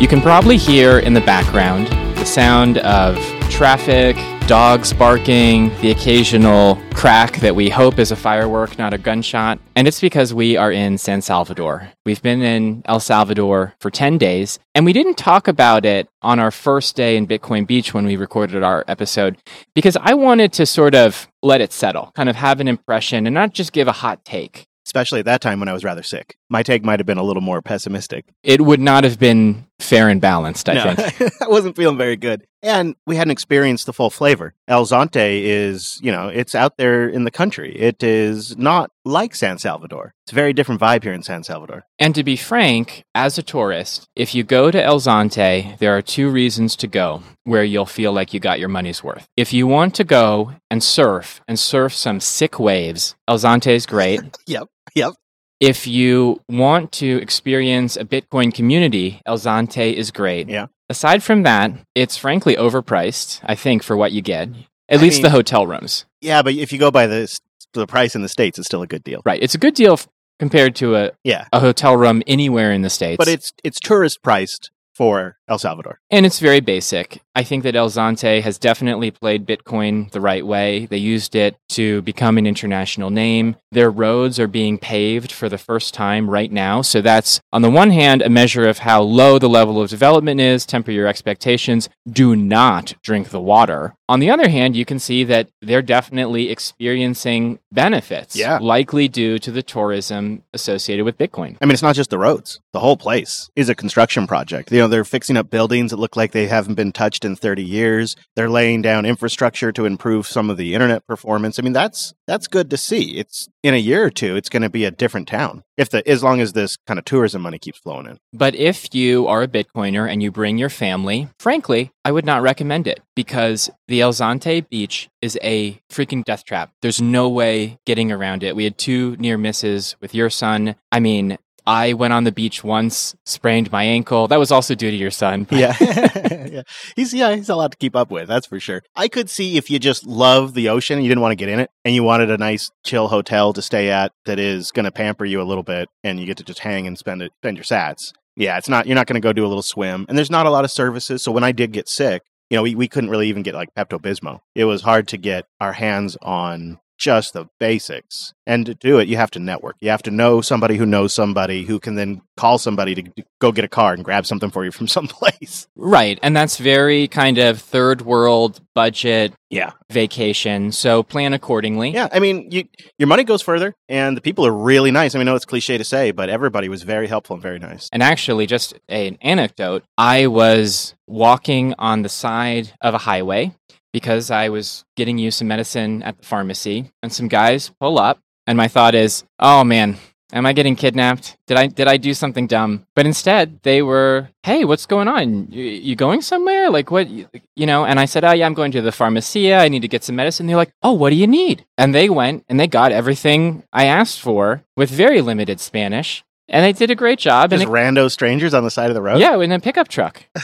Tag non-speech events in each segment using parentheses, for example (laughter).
You can probably hear in the background the sound of traffic, dogs barking, the occasional crack that we hope is a firework, not a gunshot. And it's because we are in San Salvador. We've been in El Salvador for 10 days, and we didn't talk about it on our first day in Bitcoin Beach when we recorded our episode because I wanted to sort of let it settle, kind of have an impression and not just give a hot take. Especially at that time when I was rather sick. My take might have been a little more pessimistic. It would not have been fair and balanced, I think. (laughs) I wasn't feeling very good. And we hadn't experienced the full flavor. El Zonte is, you know, it's out there in the country. It is not like San Salvador. It's a very different vibe here in San Salvador. And to be frank, as a tourist, if you go to El Zonte, there are two reasons to go where you'll feel like you got your money's worth. If you want to go and surf and surf some sick waves, El Zonte is great. (laughs) Yep. Yep. If you want to experience a Bitcoin community, El Zonte is great. Yeah. Aside from that, it's frankly overpriced, I think, for what you get. At I least mean- the hotel rooms. Yeah, but if you go by the the price in the states, it's still a good deal. Right. It's a good deal f- compared to a, Yeah, a hotel room anywhere in the States. but it's it's tourist priced for El Salvador. And it's very basic. I think that El Zonte has definitely played Bitcoin the right way. They used it to become an international name. Their roads are being paved for the first time right now. So that's, on the one hand, a measure of how low the level of development is. Temper your expectations. Do not drink the water. On the other hand, you can see that they're definitely experiencing benefits, Yeah. likely due to the tourism associated with Bitcoin. I mean, it's not just the roads. The whole place is a construction project. You know, they're fixing up buildings that look like they haven't been touched in 30 years. They're laying down infrastructure to improve some of the internet performance. I mean, that's that's good to see. It's in a year or two, it's going to be a different town. If the as long as this kind of tourism money keeps flowing in. But if you are a Bitcoiner and you bring your family, frankly, I would not recommend it because the El Zonte beach is a freaking death trap. There's no way getting around it. We had two near misses with your son. I mean, I went on the beach once, sprained my ankle. That was also due to your son. Yeah. (laughs) yeah. He's yeah, he's a lot to keep up with, that's for sure. I could see if you just love the ocean you didn't want to get in it and you wanted a nice chill hotel to stay at that is going to pamper you a little bit and you get to just hang and spend it spend your sats. Yeah, it's not you're not going to go do a little swim and there's not a lot of services, so when I did get sick, you know, we, we couldn't really even get like Pepto-Bismol. It was hard to get our hands on just the basics. And to do it, you have to network. You have to know somebody who knows somebody who can then call somebody to go get a car and grab something for you from (laughs) someplace. Right. And that's very kind of third world budget Yeah. vacation. So plan accordingly. Yeah. I mean, you, your money goes further, and the people are really nice. I mean, I know it's cliche to say, but everybody was very helpful and very nice. And actually, just an anecdote I was walking on the side of a highway because I was getting you some medicine at the pharmacy, and some guys pull up. And my thought is, oh man, am I getting kidnapped? Did I did I do something dumb? But instead, they were, hey, what's going on? You, you going somewhere? Like what? You you know? And I said, oh yeah, I'm going to the pharmacia. I need to get some medicine. They're like, oh, what do you need? And they went and they got everything I asked for with very limited Spanish. And they did a great job. Just and it- rando strangers on the side of the road. yeah, in a pickup truck. (laughs)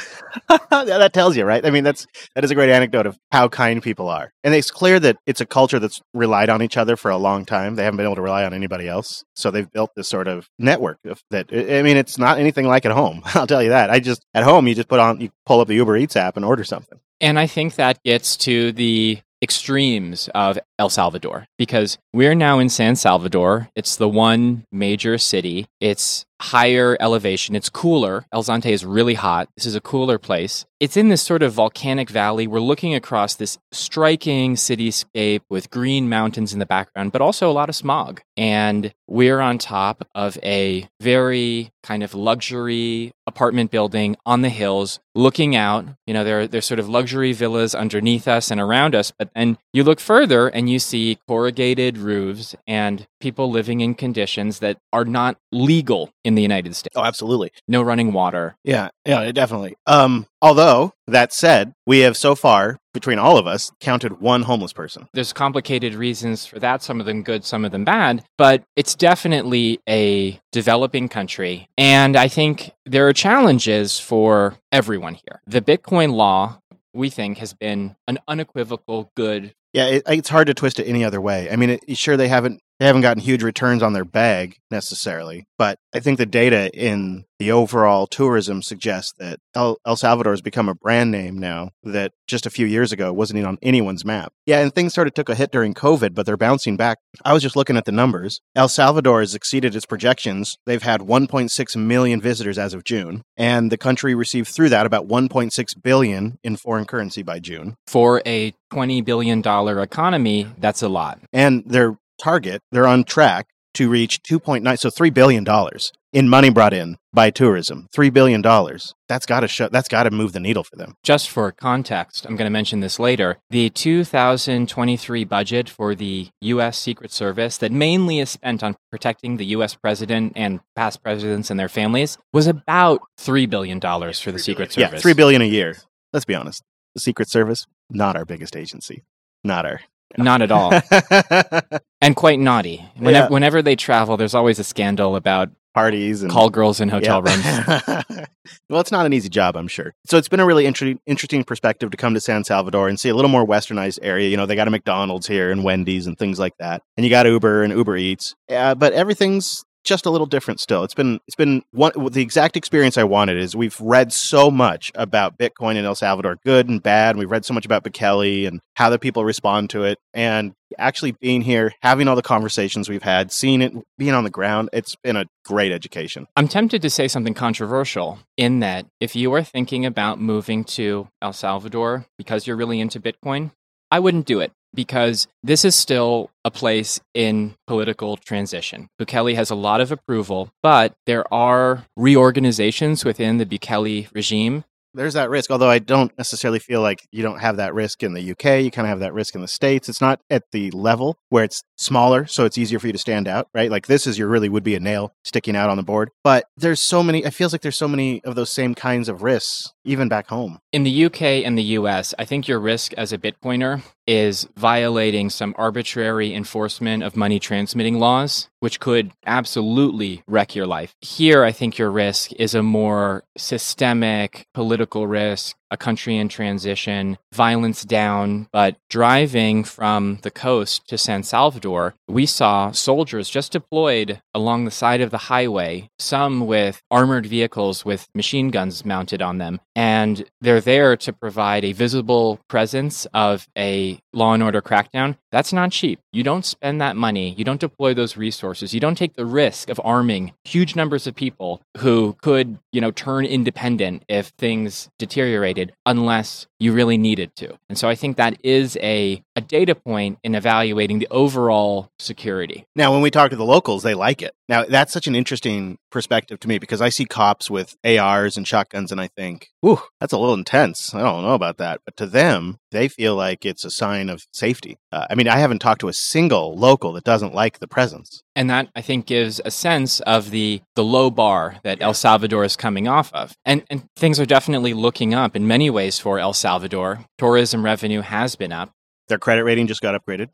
yeah, that tells you, right? I mean, that's that is a great anecdote of how kind people are, and it's clear that it's a culture that's relied on each other for a long time. They haven't been able to rely on anybody else, so they've built this sort of network of that. I I mean, it's not anything like at home. (laughs) I'll tell you that. I just at home, you just put on, you pull up the Uber Eats app and order something. And I think that gets to the extremes of El Salvador because we're now in San Salvador. It's the one major city. It's higher elevation. It's cooler. El Zonte is really hot. This is a cooler place. It's in this sort of volcanic valley. We're looking across this striking cityscape with green mountains in the background, but also a lot of smog. And we're on top of a very kind of luxury apartment building on the hills, looking out. You know, there there's sort of luxury villas underneath us and around us, but then you look further and you see corrugated roofs and people living in conditions that are not legal in the United States. Oh, absolutely. No running water. Yeah, yeah, definitely. Um, although that said, we have so far between all of us counted one homeless person. There's complicated reasons for that, some of them good, some of them bad, but it's definitely a developing country. And I think there are challenges for everyone here. The Bitcoin law, we think, has been an unequivocal good Yeah, it, it's hard to twist it any other way. I mean, it, sure they haven't They haven't gotten huge returns on their bag necessarily, but I think the data in the overall tourism suggests that El, El Salvador has become a brand name now that just a few years ago wasn't even on anyone's map. Yeah, and things sort of took a hit during COVID, but they're bouncing back. I was just looking at the numbers. El Salvador has exceeded its projections. They've had 1.6 million visitors as of June, and the country received through that about 1.6 billion in foreign currency by June. For a $20 billion economy, that's a lot. And their target, they're on track to reach 2.9 so 3 billion dollars in money brought in by tourism. 3 billion dollars. That's got to show that's got to move the needle for them. Just for context, I'm going to mention this later. The 2023 budget for the US Secret Service that mainly is spent on protecting the US president and past presidents and their families was about 3 billion dollars for the Secret Service. Yeah, 3 billion a year. Let's be honest. The Secret Service not our biggest agency. Not our not at all. (laughs) and quite naughty. Whenever, yeah. whenever they travel, there's always a scandal about parties and call girls in hotel yeah. rooms. (laughs) well, it's not an easy job, I'm sure. So it's been a really inter- interesting perspective to come to San Salvador and see a little more westernized area. You know, they got a McDonald's here and Wendy's and things like that, and you got Uber and Uber Eats. Uh, but everything's just a little different still. It's been it's been one the exact experience I wanted is we've read so much about Bitcoin in El Salvador, good and bad. And we've read so much about Bukele and how the people respond to it. And actually being here, having all the conversations we've had, seeing it, being on the ground, it's been a great education. I'm tempted to say something controversial in that if you are thinking about moving to El Salvador because you're really into Bitcoin, I wouldn't do it because this is still a place in political transition. Bukele has a lot of approval, but there are reorganizations within the Bukele regime there's that risk. Although I don't necessarily feel like you don't have that risk in the UK. You kind of have that risk in the States. It's not at the level where it's smaller, so it's easier for you to stand out, right? Like this is your really would be a nail sticking out on the board. But there's so many, it feels like there's so many of those same kinds of risks, even back home. In the UK and the US, I think your risk as a Bitcoiner is violating some arbitrary enforcement of money transmitting laws, which could absolutely wreck your life. Here, I think your risk is a more systemic political risk a country in transition, violence down. But driving from the coast to San Salvador, we saw soldiers just deployed along the side of the highway, some with armored vehicles with machine guns mounted on them. And they're there to provide a visible presence of a law and order crackdown. That's not cheap. You don't spend that money, you don't deploy those resources, you don't take the risk of arming huge numbers of people who could, you know, turn independent if things deteriorated unless you really needed to. And so I think that is a, a data point in evaluating the overall security. Now, when we talk to the locals, they like it. Now, that's such an interesting perspective to me because I see cops with ARs and shotguns and I think, whew, that's a little intense. I don't know about that. But to them, they feel like it's a sign of safety. Uh, I mean, I haven't talked to a single local that doesn't like the presence. And that I think gives a sense of the the low bar that El Salvador is coming off of. And and things are definitely looking up in many ways for El Salvador. Tourism revenue has been up. Their credit rating just got upgraded.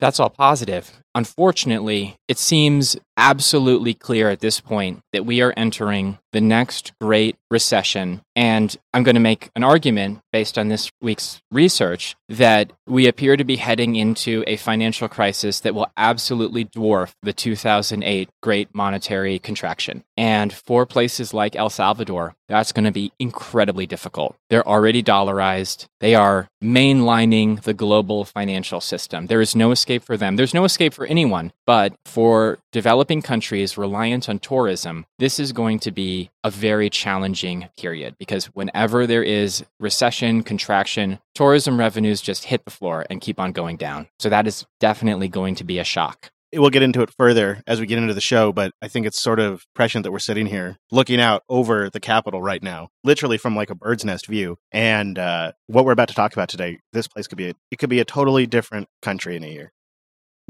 That's all positive. Unfortunately, it seems absolutely clear at this point that we are entering the next great recession. And I'm going to make an argument based on this week's research that we appear to be heading into a financial crisis that will absolutely dwarf the 2008 great monetary contraction. And for places like El Salvador, that's going to be incredibly difficult. They're already dollarized. They are mainlining the global financial system. There is no escape for them. There's no escape for anyone. But for developing countries reliant on tourism, this is going to be a very challenging period because whenever there is recession, contraction, tourism revenues just hit the floor and keep on going down. So that is definitely going to be a shock we'll get into it further as we get into the show, but I think it's sort of prescient that we're sitting here looking out over the capital right now, literally from like a bird's nest view. And uh, what we're about to talk about today, this place could be a, it could be a totally different country in a year.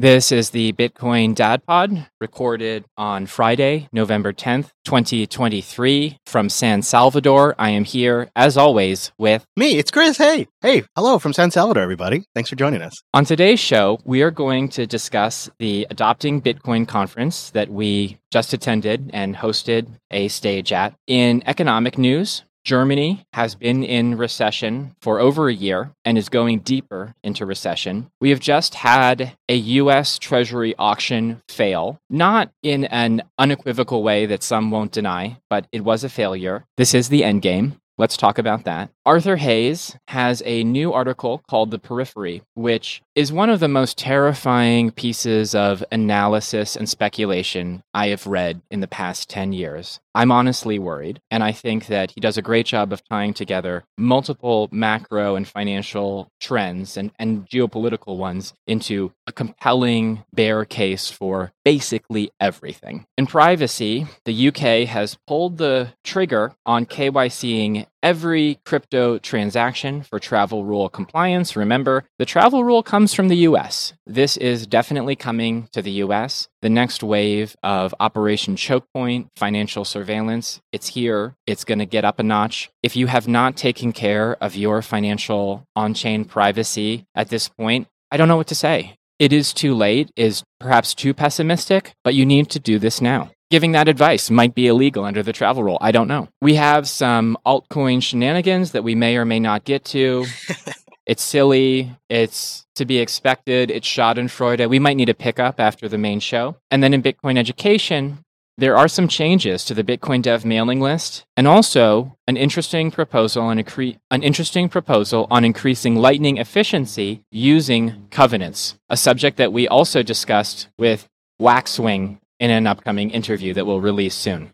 This is the Bitcoin Dad Pod recorded on Friday, November 10th, 2023 from San Salvador. I am here as always with me. It's Chris. Hey, hey, hello from San Salvador, everybody. Thanks for joining us. On today's show, we are going to discuss the Adopting Bitcoin conference that we just attended and hosted a stage at. In economic news, Germany has been in recession for over a year and is going deeper into recession. We have just had a US Treasury auction fail, not in an unequivocal way that some won't deny, but it was a failure. This is the end game. Let's talk about that. Arthur Hayes has a new article called The Periphery, which is one of the most terrifying pieces of analysis and speculation I have read in the past 10 years. I'm honestly worried, and I think that he does a great job of tying together multiple macro and financial trends and, and geopolitical ones into a compelling bear case for basically everything. In privacy, the UK has pulled the trigger on KYCing every crypto transaction for travel rule compliance. Remember, the travel rule comes from the US. This is definitely coming to the US. The next wave of Operation Chokepoint, financial surveillance, it's here. It's going to get up a notch. If you have not taken care of your financial on chain privacy at this point, I don't know what to say. It is too late, is perhaps too pessimistic, but you need to do this now giving that advice might be illegal under the travel rule. I don't know. We have some altcoin shenanigans that we may or may not get to. (laughs) it's silly. It's to be expected. It's Schadenfreude. We might need a pickup after the main show. And then in Bitcoin education, there are some changes to the Bitcoin Dev mailing list, and also an interesting proposal on incre- an interesting proposal on increasing Lightning efficiency using covenants, a subject that we also discussed with Waxwing in an upcoming interview that we'll release soon.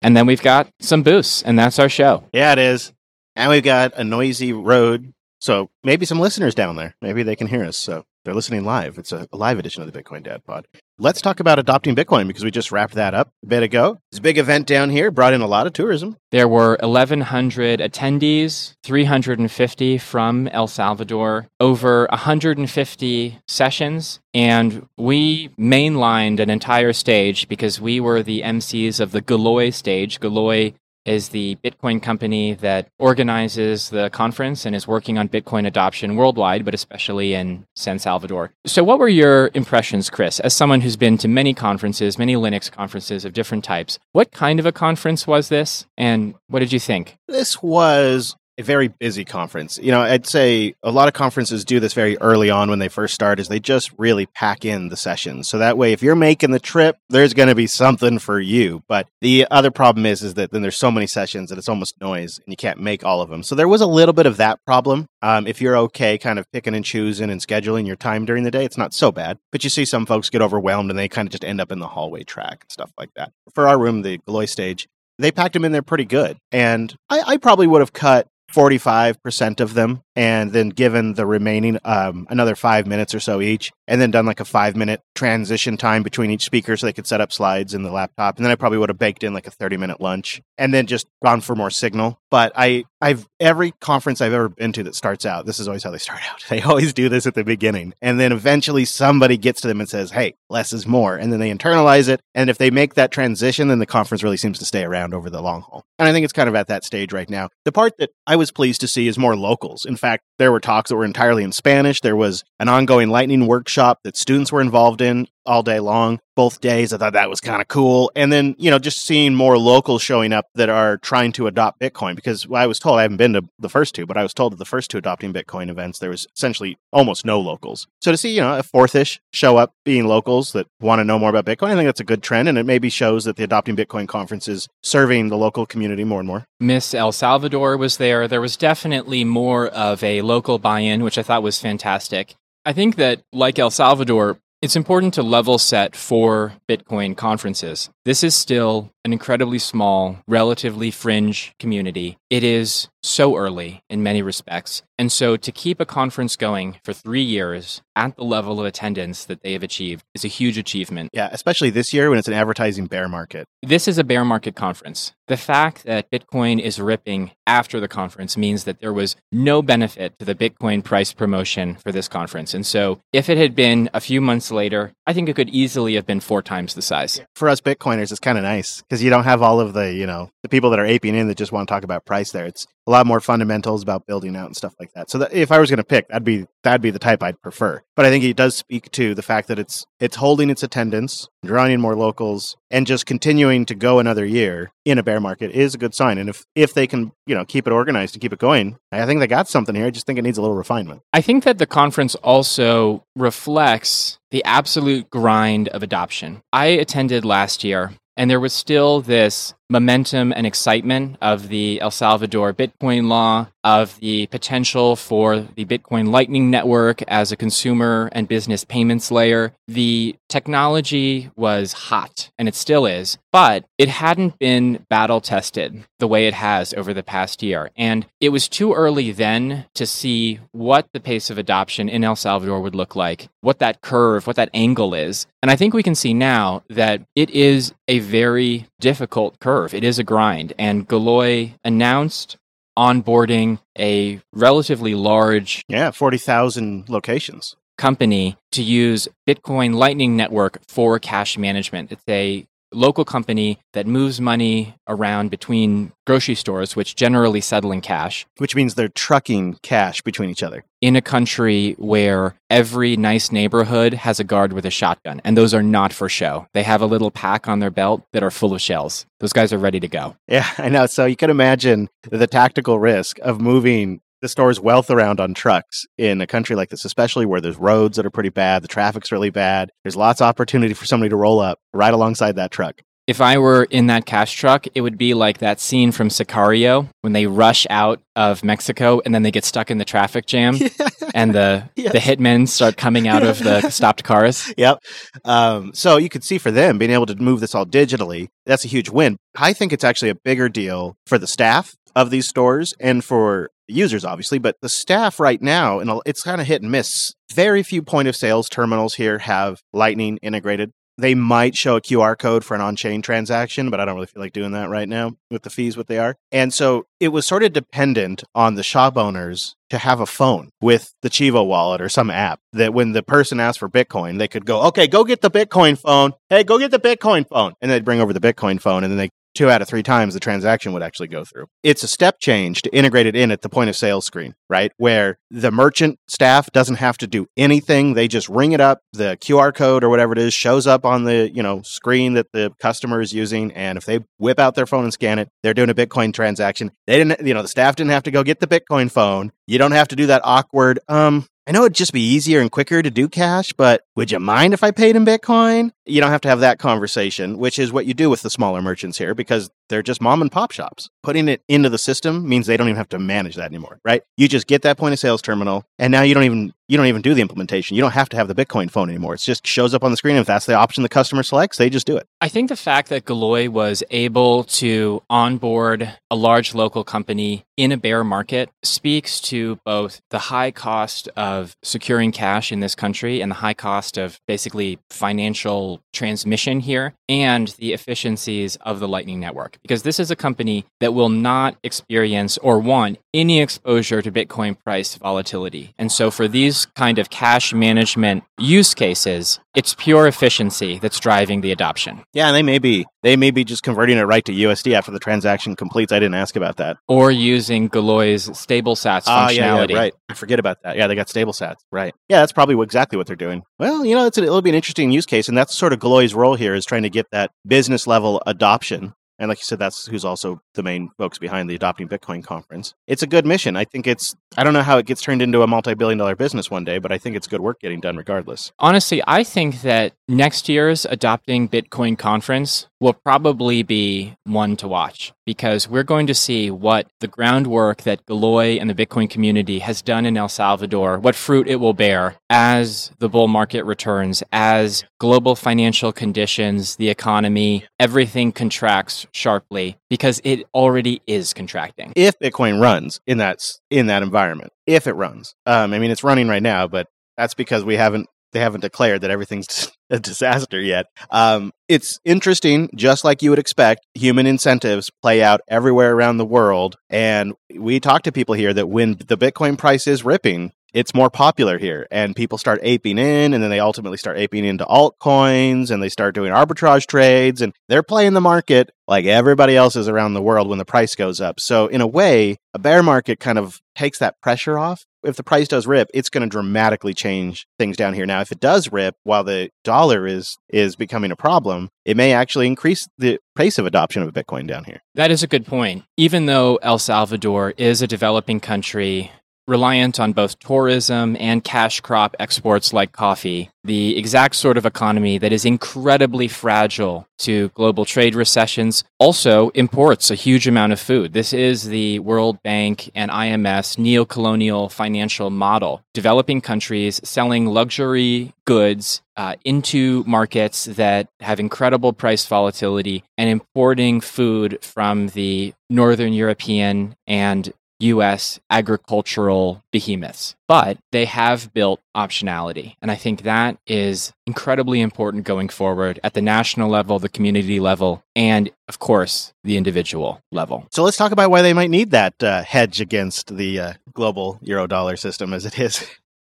And then we've got some boosts, and that's our show. Yeah, it is. And we've got a noisy road. So maybe some listeners down there. Maybe they can hear us. So they're listening live. It's a live edition of the Bitcoin Dad Pod. Let's talk about adopting Bitcoin because we just wrapped that up a bit ago. It's a big event down here, brought in a lot of tourism. There were 1,100 attendees, 350 from El Salvador, over 150 sessions, and we mainlined an entire stage because we were the MCs of the Galoy stage. Galoy is the Bitcoin company that organizes the conference and is working on Bitcoin adoption worldwide, but especially in San Salvador. So, what were your impressions, Chris, as someone who's been to many conferences, many Linux conferences of different types? What kind of a conference was this, and what did you think? This was a very busy conference. You know, I'd say a lot of conferences do this very early on when they first start is they just really pack in the sessions. So that way if you're making the trip, there's going to be something for you. But the other problem is is that then there's so many sessions that it's almost noise and you can't make all of them. So there was a little bit of that problem. Um, if you're okay kind of picking and choosing and scheduling your time during the day, it's not so bad. But you see some folks get overwhelmed and they kind of just end up in the hallway track and stuff like that. For our room, the Galoy stage, they packed them in there pretty good. And I, I probably would have cut 45% of them and then given the remaining um, another five minutes or so each and then done like a five minute transition time between each speaker so they could set up slides in the laptop and then i probably would have baked in like a 30 minute lunch and then just gone for more signal. But i i've every conference i've ever been to that starts out this is always how they start out. (laughs) They always do this at the beginning and then eventually somebody gets to them and says hey less is more and then they internalize it and if they make that transition then the conference really seems to stay around over the long haul. And i think it's kind of at that stage right now. The part that i was pleased to see is more locals. In fact there were talks that were entirely in spanish. There was an ongoing lightning workshop that students were involved in all day long, both days. I thought that was kind of cool. And then, you know, just seeing more locals showing up that are trying to adopt Bitcoin because I was told I haven't been to the first two, but I was told at the first two adopting Bitcoin events, there was essentially almost no locals. So to see, you know, a fourth ish show up being locals that want to know more about Bitcoin, I think that's a good trend. And it maybe shows that the adopting Bitcoin conference is serving the local community more and more. Miss El Salvador was there. There was definitely more of a local buy in, which I thought was fantastic. I think that, like El Salvador, it's important to level set for Bitcoin conferences. This is still an incredibly small, relatively fringe community. It is so early in many respects. And so to keep a conference going for three years at the level of attendance that they have achieved is a huge achievement. Yeah, especially this year when it's an advertising bear market. This is a bear market conference. The fact that Bitcoin is ripping after the conference means that there was no benefit to the Bitcoin price promotion for this conference. And so if it had been a few months later, I think it could easily have been four times the size. For us Bitcoiners, it's kind of nice because you don't have all of the you know the people that are aping in that just want to talk about price there. It's a lot more fundamentals about building out and stuff like that. So that, if I was going to pick, that'd be that'd be the type I'd prefer. But I think it does speak to the fact that it's it's holding its attendance, drawing in more locals, and just continuing to go another year in a bear market is a good sign. And if if they can you know keep it organized and keep it going, I think they got something here. I just think it needs a little refinement. I think that the conference also reflects the absolute grind of adoption. I attended last year and there was still this momentum and excitement of the El Salvador Bitcoin law, of the potential for the Bitcoin Lightning Network as a consumer and business payments layer. The technology was hot, and it still is, but it hadn't been battle tested the way it has over the past year. And it was too early then to see what the pace of adoption in El Salvador would look like, what that curve, what that angle is. And I think we can see now that it is a very difficult curve. It is a grind. And Galoy announced onboarding a relatively large yeah 40,000 locations company to use Bitcoin Lightning Network for cash management. It's a local company that moves money around between grocery stores, which generally settle in cash. Which means they're trucking cash between each other. In a country where every nice neighborhood has a guard with a shotgun, and those are not for show. They have a little pack on their belt that are full of shells. Those guys are ready to go. Yeah, (laughs) I know. So you can imagine the tactical risk of moving the store's wealth around on trucks in a country like this, especially where there's roads that are pretty bad, the traffic's really bad. There's lots of opportunity for somebody to roll up right alongside that truck. If I were in that cash truck, it would be like that scene from Sicario when they rush out of Mexico and then they get stuck in the traffic jam (laughs) and the yes. the hitmen start coming out of the (laughs) stopped cars. Yep. Um, so you could see for them being able to move this all digitally, that's a huge win. I think it's actually a bigger deal for the staff of these stores and for users, obviously, but the staff right now, and it's kind of hit and miss. Very few point of sales terminals here have Lightning integrated. They might show a QR code for an on chain transaction, but I don't really feel like doing that right now with the fees what they are. And so it was sort of dependent on the shop owners to have a phone with the Chivo wallet or some app that when the person asked for Bitcoin, they could go, okay, go get the Bitcoin phone. Hey, go get the Bitcoin phone. And they'd bring over the Bitcoin phone and then they two out of three times the transaction would actually go through. It's a step change to integrate it in at the point of sale screen, right? Where the merchant staff doesn't have to do anything. They just ring it up. The QR code or whatever it is shows up on the, you know, screen that the customer is using. And if they whip out their phone and scan it, they're doing a Bitcoin transaction. They didn't, you know, the staff didn't have to go get the Bitcoin phone. You don't have to do that awkward, um, I know it'd just be easier and quicker to do cash, but would you mind if I paid in Bitcoin? You don't have to have that conversation, which is what you do with the smaller merchants here because they're just mom and pop shops. Putting it into the system means they don't even have to manage that anymore, right? You just get that point of sales terminal and now you don't even you don't even do the implementation. You don't have to have the Bitcoin phone anymore. It just shows up on the screen. And if that's the option the customer selects, they just do it. I think the fact that Galoy was able to onboard a large local company in a bear market speaks to both the high cost of securing cash in this country and the high cost of basically financial transmission here and the efficiencies of the Lightning Network. Because this is a company that will not experience or want any exposure to Bitcoin price volatility. And so for these kind of cash management use cases, it's pure efficiency that's driving the adoption. Yeah, and they may be they may be just converting it right to USD after the transaction completes. I didn't ask about that. Or using Galoy's stable sats functionality. Uh, yeah, yeah, right. I forget about that. Yeah, they got stable sats. Right. Yeah, that's probably exactly what they're doing. Well, you know, it's a, it'll be an interesting use case, and that's sort of Galoy's role here is trying to get that business level adoption and like you said, that's who's also the main folks behind the Adopting Bitcoin conference. It's a good mission. I think it's, I don't know how it gets turned into a multi billion dollar business one day, but I think it's good work getting done regardless. Honestly, I think that next year's Adopting Bitcoin conference will probably be one to watch because we're going to see what the groundwork that Galoy and the Bitcoin community has done in El Salvador, what fruit it will bear as the bull market returns, as global financial conditions, the economy, everything contracts sharply because it already is contracting. If Bitcoin runs in that in that environment, if it runs, um, I mean, it's running right now, but that's because we haven't they haven't declared that everything's (laughs) a disaster yet. Um, it's interesting, just like you would expect, human incentives play out everywhere around the world. And we talk to people here that when the Bitcoin price is ripping, it's more popular here and people start aping in and then they ultimately start aping into altcoins and they start doing arbitrage trades and they're playing the market like everybody else is around the world when the price goes up. So in a way, a bear market kind of takes that pressure off. If the price does rip, it's going to dramatically change things down here. Now, if it does rip while the dollar is is becoming a problem, it may actually increase the pace of adoption of Bitcoin down here. That is a good point. Even though El Salvador is a developing country, reliant on both tourism and cash crop exports like coffee, the exact sort of economy that is incredibly fragile to global trade recessions, also imports a huge amount of food. This is the World Bank and IMS neo-colonial financial model, developing countries selling luxury goods uh, into markets that have incredible price volatility and importing food from the Northern European and US agricultural behemoths, but they have built optionality. And I think that is incredibly important going forward at the national level, the community level, and of course, the individual level. So let's talk about why they might need that uh, hedge against the uh, global euro dollar system as it is.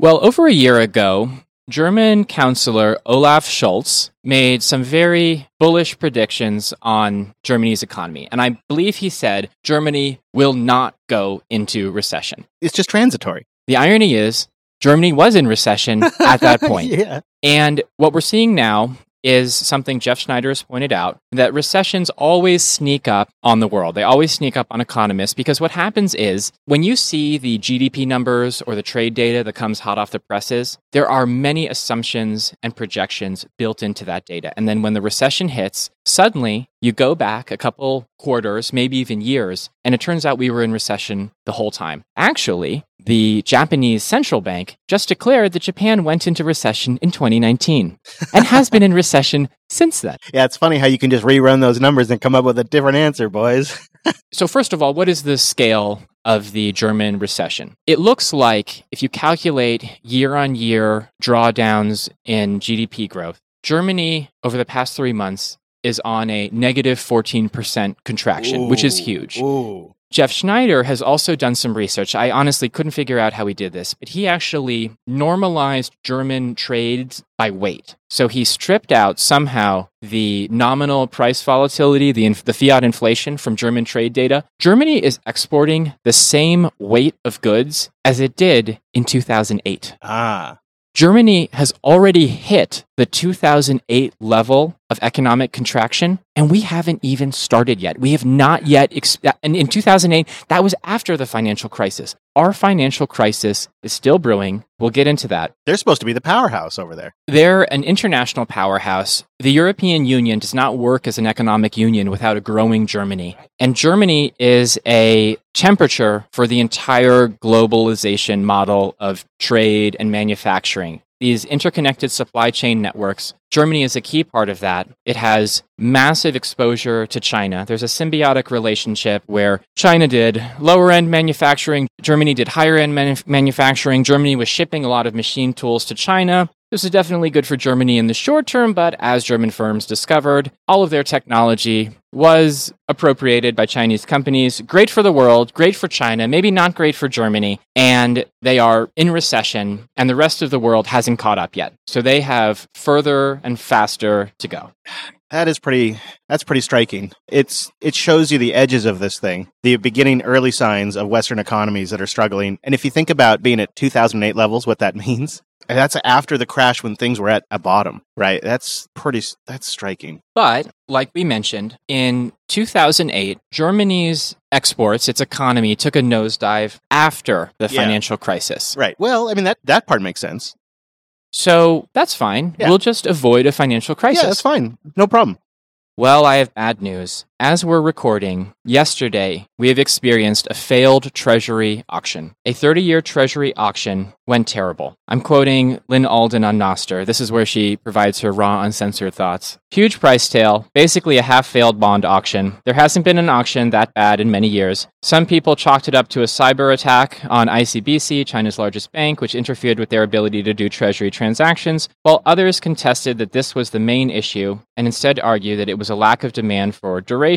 Well, over a year ago, German counselor Olaf Scholz made some very bullish predictions on Germany's economy. And I believe he said Germany will not go into recession. It's just transitory. The irony is, Germany was in recession at that (laughs) point. yeah. And what we're seeing now is something Jeff Snider has pointed out that recessions always sneak up on the world. They always sneak up on economists because what happens is when you see the GDP numbers or the trade data that comes hot off the presses, there are many assumptions and projections built into that data. And then when the recession hits, suddenly you go back a couple quarters, maybe even years, and it turns out we were in recession the whole time. Actually, the Japanese central bank just declared that Japan went into recession in 2019 (laughs) and has been in recession since then. Yeah, it's funny how you can just rerun those numbers and come up with a different answer, boys. (laughs) so, first of all, what is the scale of the German recession? It looks like if you calculate year on year drawdowns in GDP growth, Germany over the past three months is on a negative 14% contraction, Ooh, which is huge. Ooh. Jeff Snider has also done some research. I honestly couldn't figure out how he did this, but he actually normalized German trades by weight. So he stripped out somehow the nominal price volatility, the, the fiat inflation from German trade data. Germany is exporting the same weight of goods as it did in 2008. Ah. Germany has already hit the 2008 level of economic contraction, and we haven't even started yet. We have not yet, exp- and in 2008, that was after the financial crisis. Our financial crisis is still brewing. We'll get into that. They're supposed to be the powerhouse over there. They're an international powerhouse. The European Union does not work as an economic union without a growing Germany. And Germany is a temperature for the entire globalization model of trade and manufacturing these interconnected supply chain networks. Germany is a key part of that. It has massive exposure to China. There's a symbiotic relationship where China did lower end manufacturing, Germany did higher end manufacturing. Germany was shipping a lot of machine tools to China. This is definitely good for Germany in the short term, but as German firms discovered, all of their technology was appropriated by Chinese companies. Great for the world, great for China, maybe not great for Germany. And they are in recession, and the rest of the world hasn't caught up yet. So they have further and faster to go. That is pretty that's pretty striking. It's it shows you the edges of this thing, the beginning early signs of western economies that are struggling. And if you think about being at 2008 levels what that (laughs) means, that's after the crash when things were at a bottom, right? That's pretty that's striking. But like we mentioned, in 2008, Germany's exports, its economy took a nosedive after the Yeah. financial crisis. Right. Well, I mean that that part makes sense. So that's fine. Yeah. We'll just avoid a financial crisis. Yeah, that's fine. No problem. Well, I have bad news. As we're recording, yesterday we have experienced a failed Treasury auction. A 30 year Treasury auction went terrible. I'm quoting Lyn Alden on Nostr. This is where she provides her raw, uncensored thoughts. Huge price tail, basically a half failed bond auction. There hasn't been an auction that bad in many years. Some people chalked it up to a cyber attack on ICBC, China's largest bank, which interfered with their ability to do Treasury transactions, while others contested that this was the main issue and instead argued that it was a lack of demand for duration.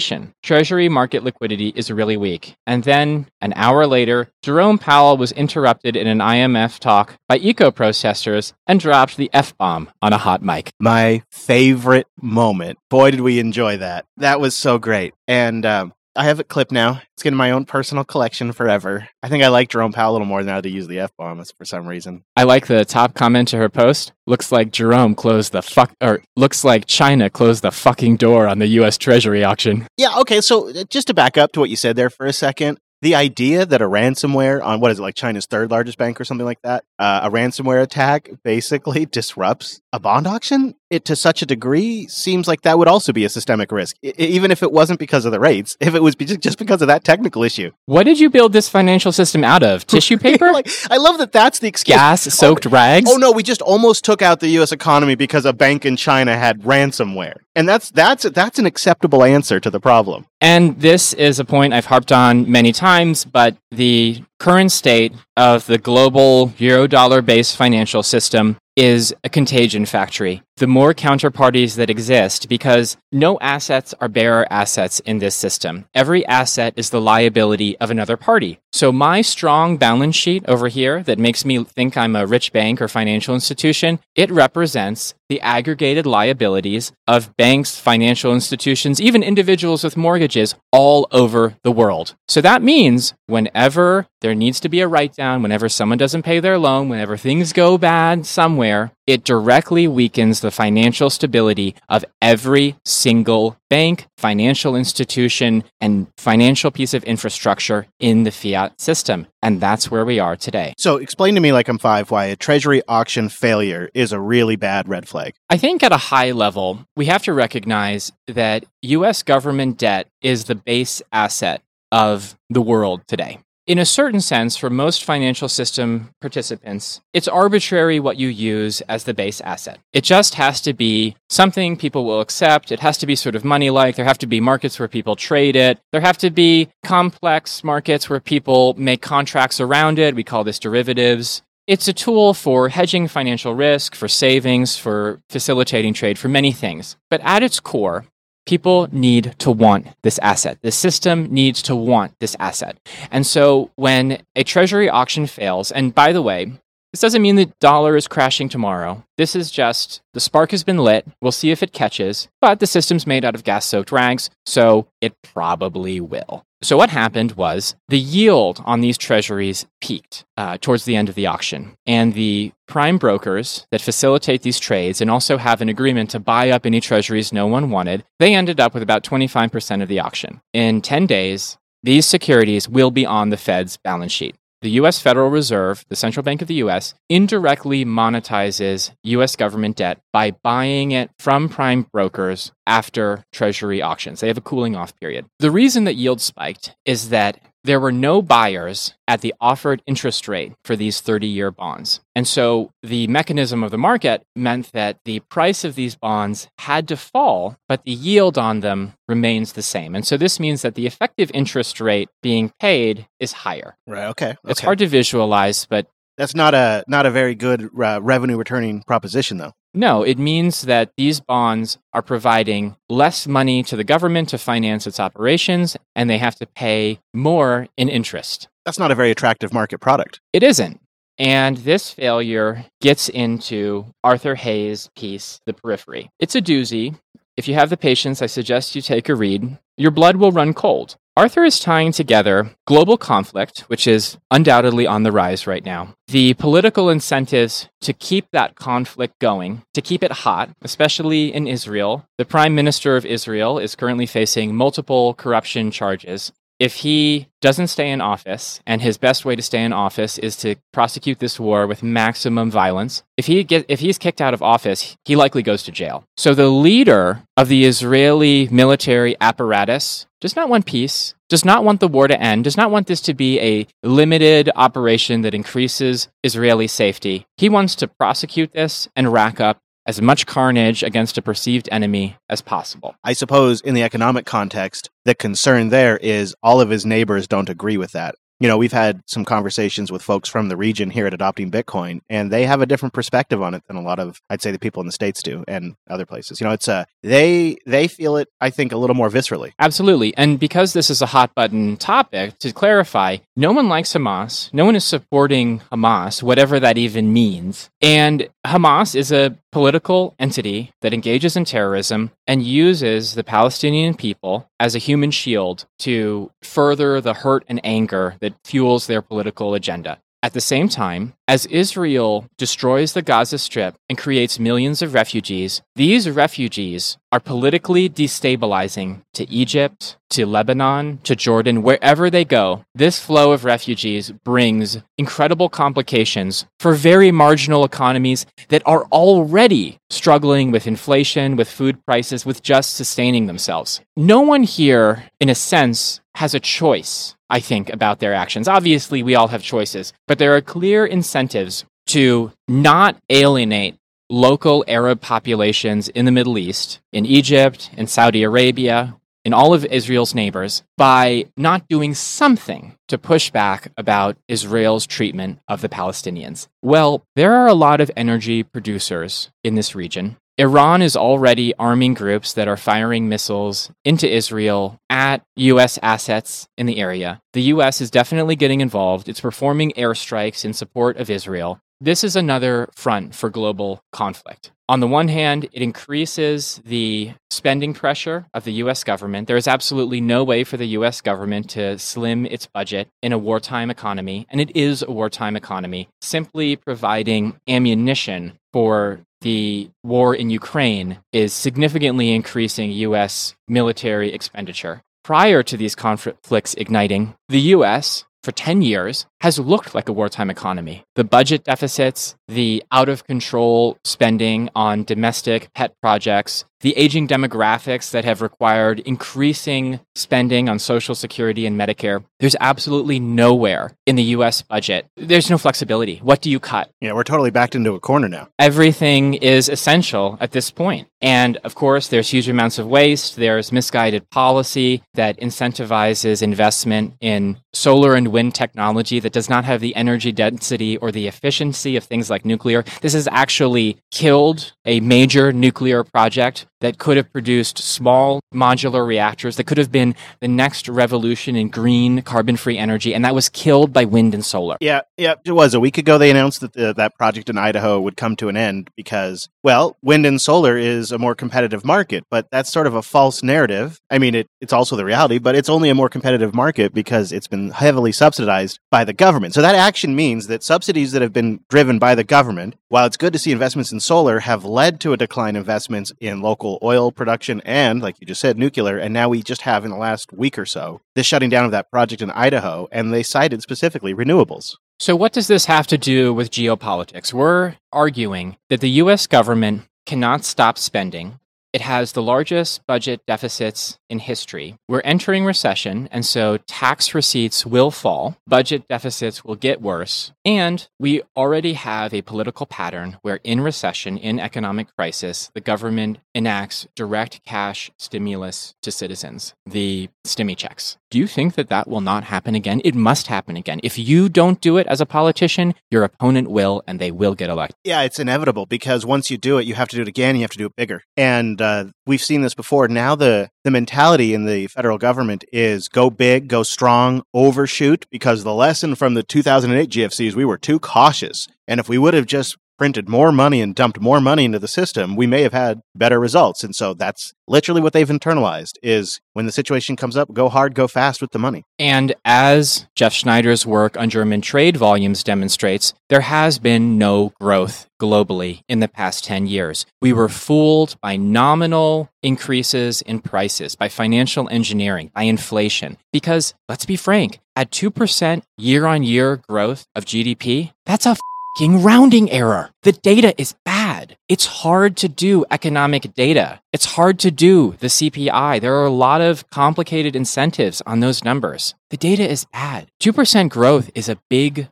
Treasury market liquidity is really weak. And then, an hour later, Jerome Powell was interrupted in an IMF talk by eco protesters and dropped the F bomb on a hot mic. My favorite moment. Boy, did we enjoy that. That was so great. And um, I have it clipped now. It's getting my own personal collection forever. I think I like Jerome Powell a little more now to use the F bomb for some reason. I like the top comment to her post. Looks like Jerome closed the fuck, or looks like China closed the fucking door on the U.S. Treasury auction. Yeah, okay. So uh, just to back up to what you said there for a second, the idea that a ransomware on what is it like China's third largest bank or something like that, uh, a ransomware attack basically (laughs) disrupts a bond auction, it to such a degree seems like that would also be a systemic risk, I- even if it wasn't because of the rates, if it was be- just because of that technical issue. What did you build this financial system out of? (laughs) Tissue paper? like, I love that that's the excuse. Gas oh, soaked rags? Oh no, we just almost took out the U.S. economy because a bank in China had ransomware, and that's that's that's an acceptable answer to the problem. And this is a point I've harped on many times, but the current state of the global euro dollar based financial system is a contagion factory. The more counterparties that exist, because no assets are bearer assets in this system. Every asset is the liability of another party. So my strong balance sheet over here that makes me think I'm a rich bank or financial institution, it represents the aggregated liabilities of banks, financial institutions, even individuals with mortgages all over the world. So that means whenever there needs to be a write down, whenever someone doesn't pay their loan, whenever things go bad somewhere, it directly weakens the financial stability of every single bank, financial institution, and financial piece of infrastructure in the fiat system. And that's where we are today. So explain to me, like I'm five, why a treasury auction failure is a really bad red flag. I think at a high level, we have to recognize that US government debt is the base asset of the world today. In a certain sense, for most financial system participants, it's arbitrary what you use as the base asset. It just has to be something people will accept. It has to be sort of money like. There have to be markets where people trade it. There have to be complex markets where people make contracts around it. We call this derivatives. It's a tool for hedging financial risk, for savings, for facilitating trade, for many things. But at its core, people need to want this asset. The system needs to want this asset. And so when a treasury auction fails, and by the way, this doesn't mean the dollar is crashing tomorrow. This is just the spark has been lit. We'll see if it catches, but the system's made out of gas soaked rags, so it probably will. So, what happened was the yield on these treasuries peaked uh, towards the end of the auction. And the prime brokers that facilitate these trades and also have an agreement to buy up any treasuries no one wanted, they ended up with about 25% of the auction. In 10 days, these securities will be on the Fed's balance sheet. The US Federal Reserve, the central bank of the US, indirectly monetizes US government debt by buying it from prime brokers after treasury auctions. They have a cooling off period. The reason that yield spiked is that there were no buyers at the offered interest rate for these 30 year bonds. And so the mechanism of the market meant that the price of these bonds had to fall, but the yield on them remains the same. And so this means that the effective interest rate being paid is higher. Right. Okay. It's hard to visualize, but That's not a not a very good uh, revenue returning proposition, though. no, it means that these bonds are providing less money to the government to finance its operations, and they have to pay more in interest. That's not a very attractive market product. It isn't. And this failure gets into Arthur Hayes' piece, The Periphery. It's a doozy. If you have the patience, I suggest you take a read. Your blood will run cold. Arthur is tying together global conflict, which is undoubtedly on the rise right now, the political incentives to keep that conflict going, to keep it hot, especially in Israel. The prime minister of Israel is currently facing multiple corruption charges. If he doesn't stay in office, and his best way to stay in office is to prosecute this war with maximum violence, if he get, if he's kicked out of office, he likely goes to jail. So the leader of the Israeli military apparatus does not want peace, does not want the war to end, does not want this to be a limited operation that increases Israeli safety. He wants to prosecute this and rack up as much carnage against a perceived enemy as possible. I suppose in the economic context, the concern there is all of his neighbors don't agree with that. you know, we've had some conversations with folks from the region here at Adopting Bitcoin, and they have a different perspective on it than a lot of, I'd say, the people in the states do, and other places. You know, it's a they they feel it, I think, a little more viscerally. Absolutely, and because this is a hot button topic, to clarify, no one likes Hamas. No one is supporting Hamas, whatever that even means. And Hamas is a political entity that engages in terrorism and uses the Palestinian people as a human shield to further the hurt and anger that fuels their political agenda. At the same time, as Israel destroys the Gaza Strip and creates millions of refugees, these refugees are politically destabilizing to Egypt, to Lebanon, to Jordan, wherever they go. This flow of refugees brings incredible complications for very marginal economies that are already struggling with inflation, with food prices, with just sustaining themselves. No one here, in a sense, has a choice, I think, about their actions. Obviously, we all have choices, but there are clear incentives to not alienate local Arab populations in the Middle East, in Egypt, in Saudi Arabia, in all of Israel's neighbors, by not doing something to push back about Israel's treatment of the Palestinians. Well, there are a lot of energy producers in this region. Iran is already arming groups that are firing missiles into Israel at U.S. assets in the area. The U.S. is definitely getting involved. It's performing airstrikes in support of Israel. This is another front for global conflict. On the one hand, it increases the spending pressure of the US government. There is absolutely no way for the US government to slim its budget in a wartime economy, and it is a wartime economy. Simply providing ammunition for the war in Ukraine is significantly increasing US military expenditure. Prior to these conflicts igniting, the US for 10 years has looked like a wartime economy. The budget deficits, the out of control spending on domestic pet projects, the aging demographics that have required increasing spending on Social Security and Medicare. There's absolutely nowhere in the US budget. There's no flexibility. What do you cut? Yeah, we're totally backed into a corner now. Everything is essential at this point. And of course, there's huge amounts of waste. There's misguided policy that incentivizes investment in solar and wind technology that does not have the energy density or the efficiency of things like nuclear. This has actually killed a major nuclear project that could have produced small modular reactors that could have been the next revolution in green carbon free energy and that was killed by wind and solar. Yeah yeah it was. A week ago they announced that the, that project in idaho would come to an end because well wind and solar is a more competitive market but that's sort of a false narrative. I mean it, it's also the reality but it's only a more competitive market because it's been heavily subsidized by the government so that action means that subsidies that have been driven by the government while it's good to see investments in solar have led to a decline in investments in local oil production and, like you just said, nuclear. And now we just have in the last week or so the shutting down of that project in Idaho, and they cited specifically renewables. So, what does this have to do with geopolitics? We're arguing that the US government cannot stop spending it has the largest budget deficits in history. We're entering recession, and so tax receipts will fall, budget deficits will get worse, and we already have a political pattern where in recession, in economic crisis, the government enacts direct cash stimulus to citizens, the stimmy checks. Do you think that that will not happen again? It must happen again. If you don't do it as a politician, your opponent will, and they will get elected. Yeah, it's inevitable because once you do it, you have to do it again, you have to do it bigger. And uh, we've seen this before. Now the the mentality in the federal government is go big, go strong, overshoot. Because the lesson from the 2008 GFC is we were too cautious, and if we would have just printed more money and dumped more money into the system, we may have had better results. And so that's literally what they've internalized is when the situation comes up, go hard, go fast with the money. And as Jeff Snider's work on German trade volumes demonstrates, there has been no growth globally in the past 10 years. We were fooled by nominal increases in prices, by financial engineering, by inflation. Because let's be frank, at 2% year on year growth of GDP, that's a rounding error. The data is bad. It's hard to do economic data. It's hard to do the CPI. There are a lot of complicated incentives on those numbers. The data is bad. 2% growth is a big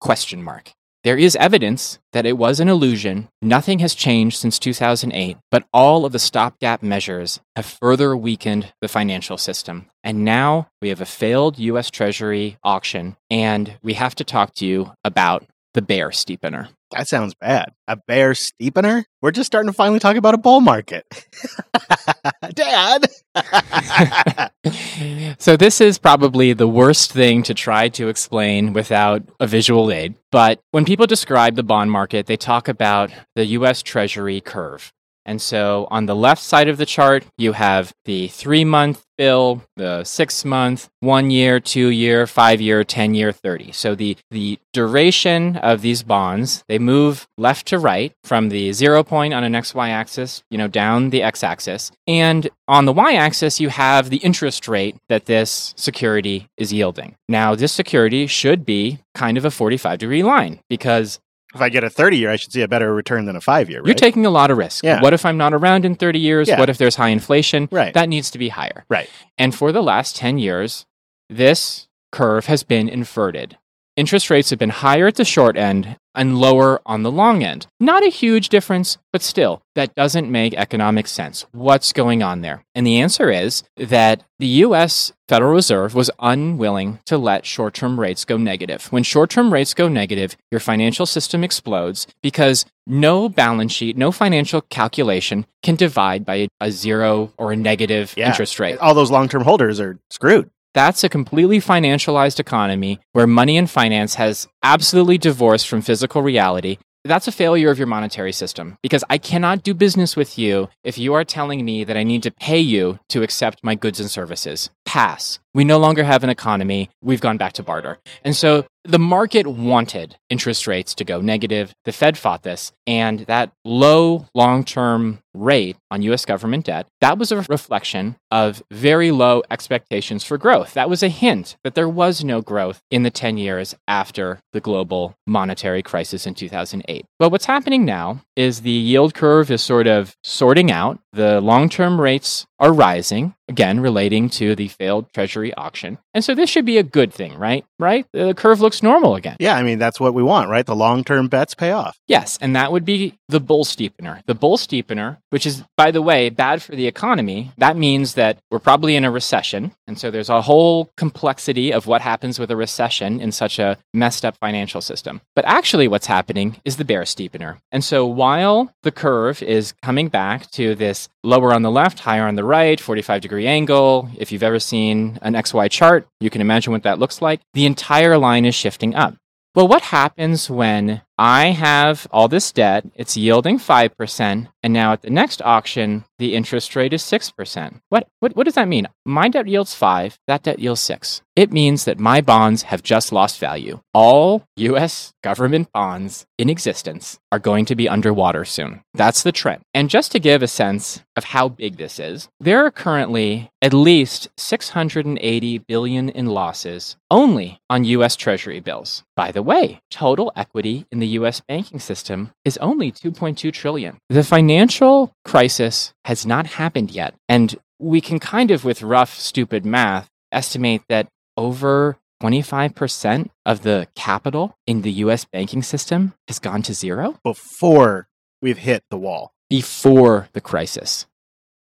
question mark. there is evidence that it was an illusion. Nothing has changed since 2008, but all of the stopgap measures have further weakened the financial system. And now we have a failed US Treasury auction, and we have to talk to you about the bear steepener. That sounds bad. A bear steepener? We're just starting to finally talk about a bull market. (laughs) Dad! (laughs) so, this is probably the worst thing to try to explain without a visual aid. But when people describe the bond market, they talk about the US Treasury curve. And so on the left side of the chart, you have the three month bill, the six month, one year, two year, five year, 10 year, 30. So the, the duration of these bonds, they move left to right from the zero point on an XY axis, you know, down the X axis. And on the Y axis, you have the interest rate that this security is yielding. Now, this security should be kind of a 45 degree line because if I get a 30 year, I should see a better return than a five year. Right? You're taking a lot of risk. Yeah. What if I'm not around in 30 years? Yeah. What if there's high inflation? Right. That needs to be higher. Right. And for the last 10 years, this curve has been inverted. Interest rates have been higher at the short end and lower on the long end. Not a huge difference, but still, that doesn't make economic sense. What's going on there? And the answer is that the US Federal Reserve was unwilling to let short term rates go negative. When short term rates go negative, your financial system explodes because no balance sheet, no financial calculation can divide by a zero or a negative Yeah. interest rate. All those long term holders are screwed. That's a completely financialized economy where money and finance has absolutely divorced from physical reality. That's a failure of your monetary system because I cannot do business with you if you are telling me that I need to pay you to accept my goods and services. Pass. We no longer have an economy. We've gone back to barter. And so the market wanted interest rates to go negative. The Fed fought this. And that low long term rate on US government debt, that was a reflection of very low expectations for growth. That was a hint that there was no growth in the 10 years after the global monetary crisis in 2008. But what's happening now is the yield curve is sort of sorting out. The long term rates are rising, again, relating to the failed Treasury auction. And so this should be a good thing, right? Right? The curve looks normal again. Yeah, I mean, that's what we want, right? The long term bets pay off. Yes, and that would be the bull steepener. The bull steepener, which is, by the way, bad for the economy, that means that we're probably in a recession. And so there's a whole complexity of what happens with a recession in such a messed up financial system. But actually, what's happening is the bear steepener. And so while the curve is coming back to this lower on the left, higher on the right, 45 degree angle, if you've ever seen an XY chart, you can imagine what that looks like. The entire line is shifting up. Well, what happens when I have all this debt, it's yielding 5%, and now at the next auction, the interest rate is 6%? What, what, what does that mean? My debt yields 5, that debt yields 6. It means that my bonds have just lost value. All US government bonds in existence are going to be underwater soon. That's the trend. And just to give a sense of how big this is, there are currently at least 680 billion in losses only on US Treasury bills. By the way, total equity in the US banking system is only 2.2 trillion. The financial crisis has not happened yet, and we can kind of with rough stupid math estimate that over 25% of the capital in the US banking system has gone to zero Before we've hit the wall. before the crisis.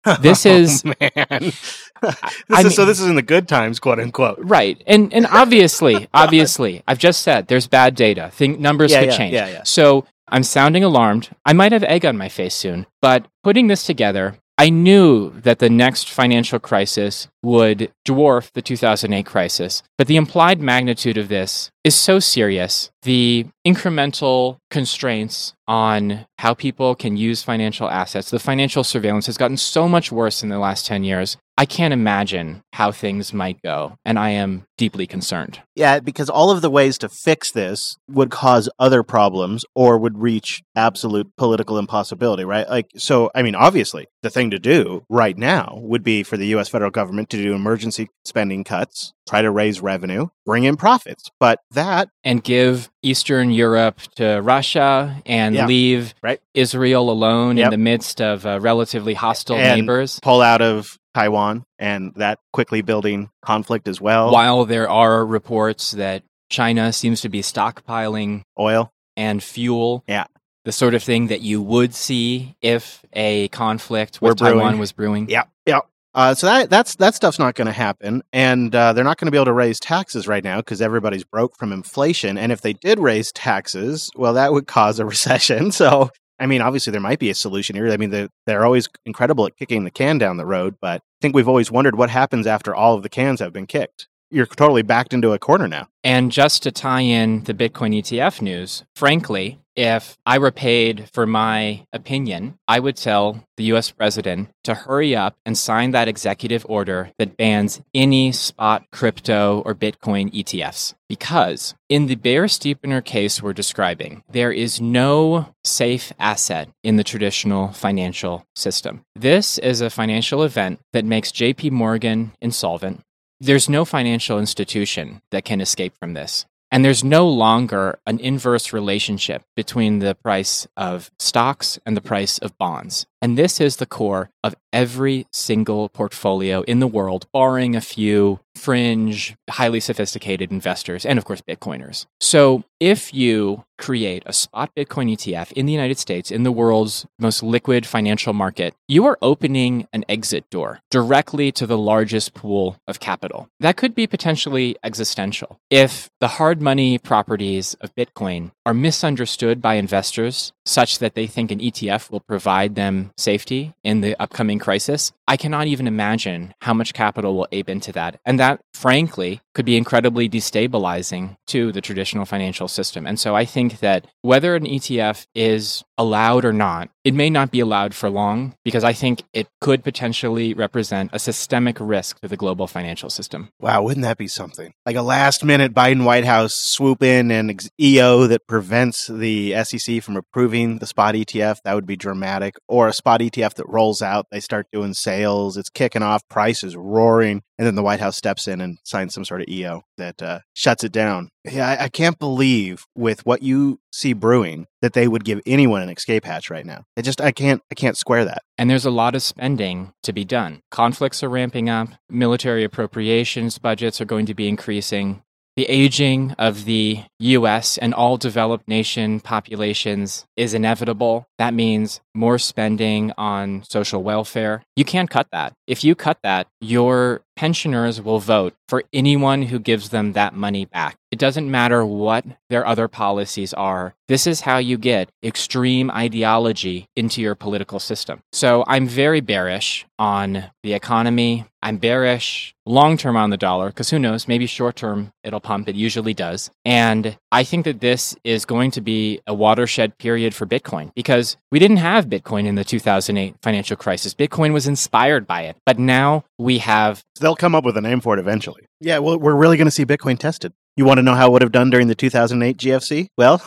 (laughs) This oh, is- Oh, man. (laughs) this I is, so this is in the good times, quote unquote. Right. And and obviously, (laughs) obviously, I've just said there's bad data. Think numbers Yeah, could yeah, change. yeah, yeah. So I'm sounding alarmed. I might have egg on my face soon, but putting this together, I knew that the next financial crisis would dwarf the 2008 crisis, but the implied magnitude of this is so serious. The incremental constraints on how people can use financial assets, the financial surveillance has gotten so much worse in the last 10 years. I can't imagine how things might go, and I am deeply concerned. Yeah, because all of the ways to fix this would cause other problems or would reach absolute political impossibility, right? Like, so, I mean, obviously, the thing to do right now would be for the US federal government to do emergency spending cuts, try to raise revenue, bring in profits. But that, and give Eastern Europe to Russia and Yeah. leave Right. Israel alone Yep. in the midst of uh, relatively hostile And- neighbors. pull out of Taiwan and that quickly building conflict as well. While there are reports that China seems to be stockpiling Oil. and fuel. Yeah. The sort of thing that you would see if a conflict Were with Taiwan brewing. was brewing. Yeah, yeah. Uh, so that that's that stuff's not going to happen, and uh, they're not going to be able to raise taxes right now because everybody's broke from inflation. And if they did raise taxes, well, that would cause a (laughs) recession. So, I mean, obviously there might be a solution here. I mean, they're, they're always incredible at kicking the can down the road, but I think we've always wondered what happens after all of the cans have been kicked. You're totally backed into a corner now. And just to tie in the Bitcoin ETF news, frankly, if I were paid for my opinion, I would tell the US president to hurry up and sign that executive order that bans any spot crypto or Bitcoin ETFs. Because in the bear steepener case we're describing, there is no safe asset in the traditional financial system. This is a financial event that makes JP Morgan insolvent. There's no financial institution that can escape from this. And there's no longer an inverse relationship between the price of stocks and the price of bonds. And this is the core of every single portfolio in the world, barring a few fringe, highly sophisticated investors and, of course, Bitcoiners. So if you create a spot Bitcoin ETF in the United States, in the world's most liquid financial market, you are opening an exit door directly to the largest pool of capital. That could be potentially existential. If the hard money properties of Bitcoin are misunderstood by investors such that they think an ETF will provide them safety in the upcoming crisis, I cannot even imagine how much capital will ape into that. And that, frankly, could be incredibly destabilizing to the traditional financial system. And so I think that whether an ETF is allowed or not, it may not be allowed for long because I think it could potentially represent a systemic risk to the global financial system. Wow, wouldn't that be something? Like a last minute Biden White House swoop in and EO that prevents the SEC from approving the spot ETF. That would be dramatic. Or a spot ETF that rolls out, they start doing sales, it's kicking off, price is roaring, and then the White House steps in and signs some sort of EO that uh, shuts it down. Yeah, I, I can't believe with what you see brewing that they would give anyone an escape hatch right now. It just I can't I can't square that. And there's a lot of spending to be done. Conflicts are ramping up, military appropriations budgets are going to be increasing. The aging of the US and all developed nation populations is inevitable. That means more spending on social welfare. You can't cut that. If you cut that, your pensioners will vote for anyone who gives them that money back. It doesn't matter what their other policies are. This is how you get extreme ideology into your political system. So I'm very bearish on the economy. I'm bearish long term on the dollar because who knows, maybe short term it'll pump. It usually does. And I think that this is going to be a watershed period for Bitcoin because we didn't have Bitcoin in the 2008 financial crisis. Bitcoin was inspired by it. But now we have they'll come up with a name for it eventually. Yeah, well, we're really going to see Bitcoin tested. You want to know how it would have done during the 2008 GFC? Well,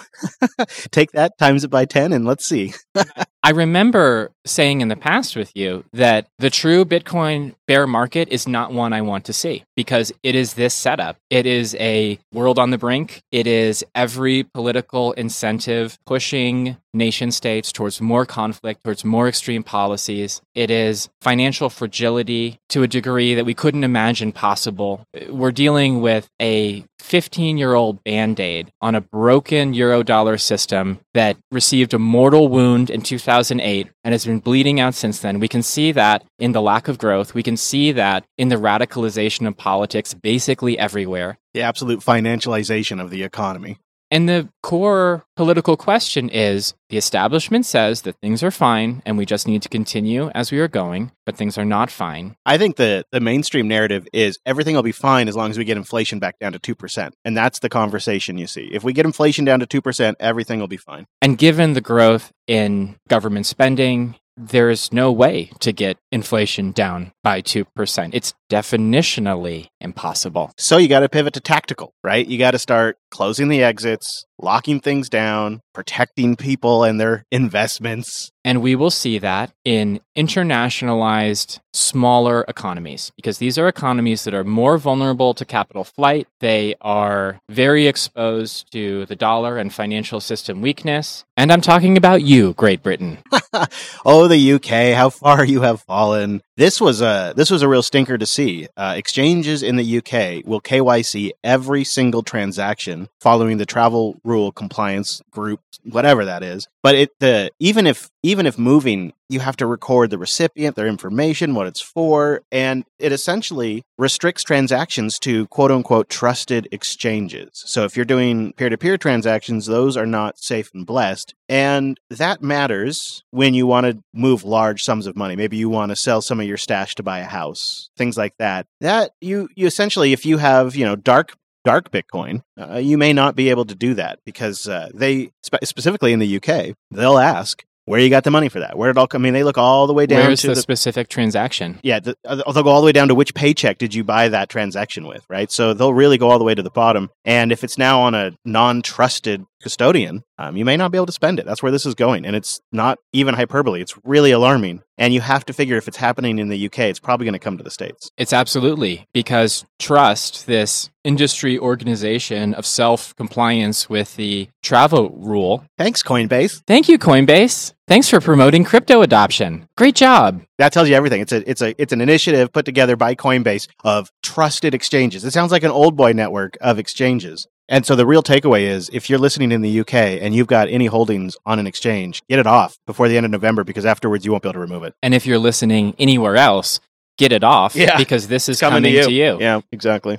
(laughs) take that, times it by 10, and let's see. (laughs) I remember saying in the past with you that the true Bitcoin bear market is not one I want to see because it is this setup. It is a world on the brink. It is every political incentive pushing nation states towards more conflict, towards more extreme policies. It is financial fragility to a degree that we couldn't imagine possible. We're dealing with a 15 year old band aid on a broken Eurodollar system that received a mortal wound in 2008 and has been bleeding out since then. We can see that in the lack of growth. We can see that in the radicalization of politics basically everywhere. The absolute financialization of the economy. And the core political question is the establishment says that things are fine and we just need to continue as we are going, but things are not fine. I think the, the mainstream narrative is everything will be fine as long as we get inflation back down to 2%. And that's the conversation you see. If we get inflation down to 2%, everything will be fine. And given the growth in government spending, there is no way to get inflation down by 2%. It's definitionally impossible. So you got to pivot to tactical, right? You got to start closing the exits, locking things down, protecting people and their investments. And we will see that in internationalized, smaller economies, because these are economies that are more vulnerable to capital flight. They are very exposed to the dollar and financial system weakness. And I'm talking about you, Great Britain. (laughs) oh, the UK, how far you have fallen. Colin. This was a this was a real stinker to see. Uh, exchanges in the UK will KYC every single transaction following the travel rule compliance group, whatever that is. But it the even if even if moving, you have to record the recipient, their information, what it's for, and it essentially restricts transactions to quote unquote trusted exchanges. So if you're doing peer to peer transactions, those are not safe and blessed. And that matters when you want to move large sums of money. Maybe you want to sell some of your stash to buy a house, things like that. That you you essentially if you have, you know, dark dark Bitcoin, uh, you may not be able to do that because uh, they, spe- specifically in the UK, they'll ask where you got the money for that. Where it all come? I mean, they look all the way down Where's to the, the, specific transaction? yeah, the, uh, they'll go all the way down to which paycheck did you buy that transaction with, right? So they'll really go all the way to the bottom. And if it's now on a non-trusted custodian, um, you may not be able to spend it. That's where this is going, and it's not even hyperbole. It's really alarming. And you have to figure if it's happening in the UK, it's probably going to come to the states. It's absolutely because trust, this industry organization of self compliance with the travel rule. Thanks, Coinbase. Thank you, Coinbase. Thanks for promoting crypto adoption. Great job. That tells you everything. It's a it's a it's an initiative put together by Coinbase of trusted exchanges. It sounds like an old boy network of exchanges. And so the real takeaway is if you're listening in the UK and you've got any holdings on an exchange, get it off before the end of November because afterwards you won't be able to remove it. And if you're listening anywhere else, get it off Yeah. because this is Coming coming, to you. to you. Yeah, exactly.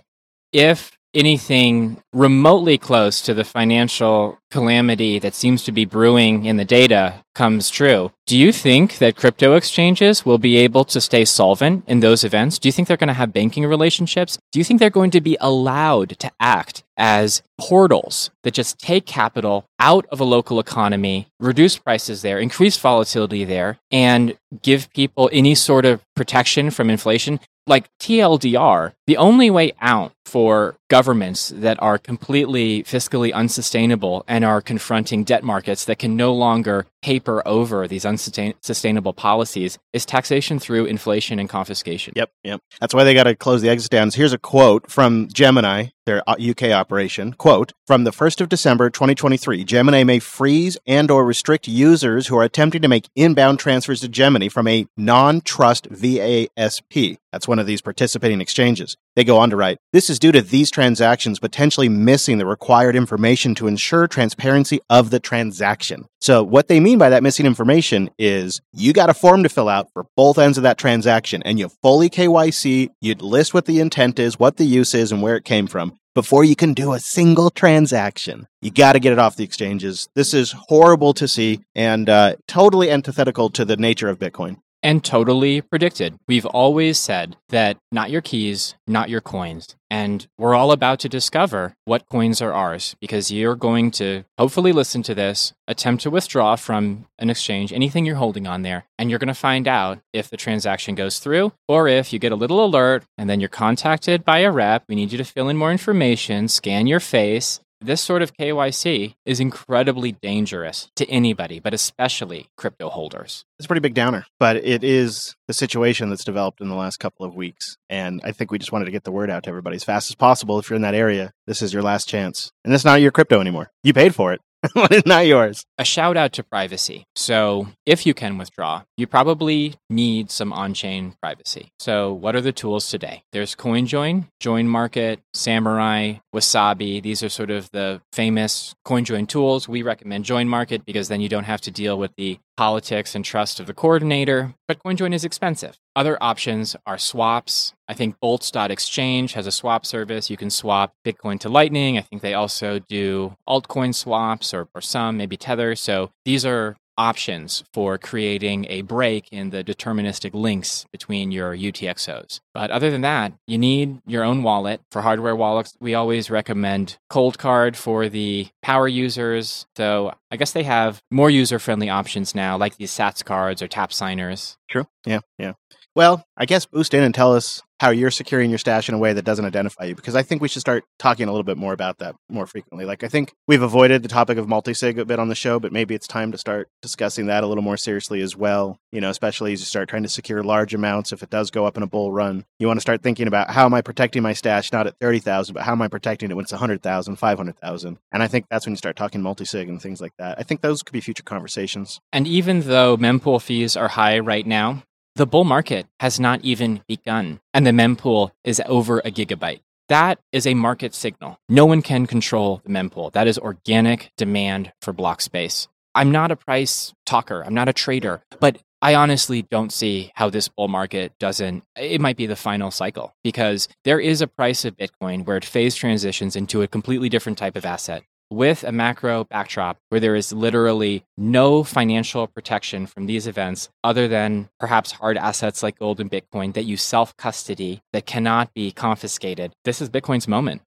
If anything remotely close to the financial calamity that seems to be brewing in the data comes true, do you think that crypto exchanges will be able to stay solvent in those events? Do you think they're going to have banking relationships? Do you think they're going to be allowed to act as portals that just take capital out of a local economy, reduce prices there, increase volatility there, and give people any sort of protection from inflation? like TLDR, the only way out for governments that are completely fiscally unsustainable and are confronting debt markets that can no longer paper over these unsustainable policies is taxation through inflation and confiscation. Yep, yep. That's why they got to close the exit stands. Here's a quote from Gemini, their uh, UK operation. Quote, from the 1st of December 2023, Gemini may freeze and or restrict users who are attempting to make inbound transfers to Gemini from a non-trust VASP. That's one of these participating exchanges. They go on to write, this is due to these transactions potentially missing the required information to ensure transparency of the transaction. So what they mean by that missing information is you got a form to fill out for both ends of that transaction and you fully KYC, you'd list what the intent is, what the use is, and where it came from before you can do a single transaction. You got to get it off the exchanges. This is horrible to see and uh, totally antithetical to the nature of Bitcoin. And totally predicted. We've always said that not your keys, not your coins. And we're all about to discover what coins are ours because you're going to hopefully listen to this, attempt to withdraw from an exchange, anything you're holding on there, and you're going to find out if the transaction goes through or if you get a little alert and then you're contacted by a rep. We need you to fill in more information, scan your face. This sort of KYC is incredibly dangerous to anybody, but especially crypto holders. It's a pretty big downer, but it is the situation that's developed in the last couple of weeks. And I think we just wanted to get the word out to everybody as fast as possible. If you're in that area, this is your last chance. And it's not your crypto anymore. You paid for it, (laughs) it's not yours. a shout out to privacy. So, if you can withdraw, you probably need some on chain privacy. So, what are the tools today? There's CoinJoin, Join Market, Samurai, Wasabi. These are sort of the famous CoinJoin tools. We recommend Join Market because then you don't have to deal with the politics and trust of the coordinator. But CoinJoin is expensive. Other options are swaps. I think Boltz.exchange has a swap service. You can swap Bitcoin to Lightning. I think they also do altcoin swaps or, or some, maybe Tether. So these are options for creating a break in the deterministic links between your UTXOs. But other than that, you need your own wallet. For hardware wallets, we always recommend Coldcard for the power users. So I guess they have more user friendly options now, like these SATS cards or tap signers. True. Yeah. Yeah. Well, I guess boost in and tell us how you're securing your stash in a way that doesn't identify you, because I think we should start talking a little bit more about that more frequently. Like, I think we've avoided the topic of multisig a bit on the show, but maybe it's time to start discussing that a little more seriously as well. You know, especially as you start trying to secure large amounts. If it does go up in a bull run, you want to start thinking about how am I protecting my stash, not at 30,000, but how am I protecting it when it's 100,000, 500,000? And I think that's when you start talking multisig and things like that. I think those could be future conversations. And even though mempool fees are high right now, The bull market has not even begun, and the mempool is over a gigabyte. That is a market signal. No one can control the mempool. That is organic demand for block space. I'm not a price talker, I'm not a trader, but I honestly don't see how this bull market doesn't. It might be the final cycle because there is a price of Bitcoin where it phase transitions into a completely different type of asset with a macro backdrop where there is literally no financial protection from these events other than perhaps hard assets like gold and Bitcoin that you self custody that cannot be confiscated. This is Bitcoin's moment.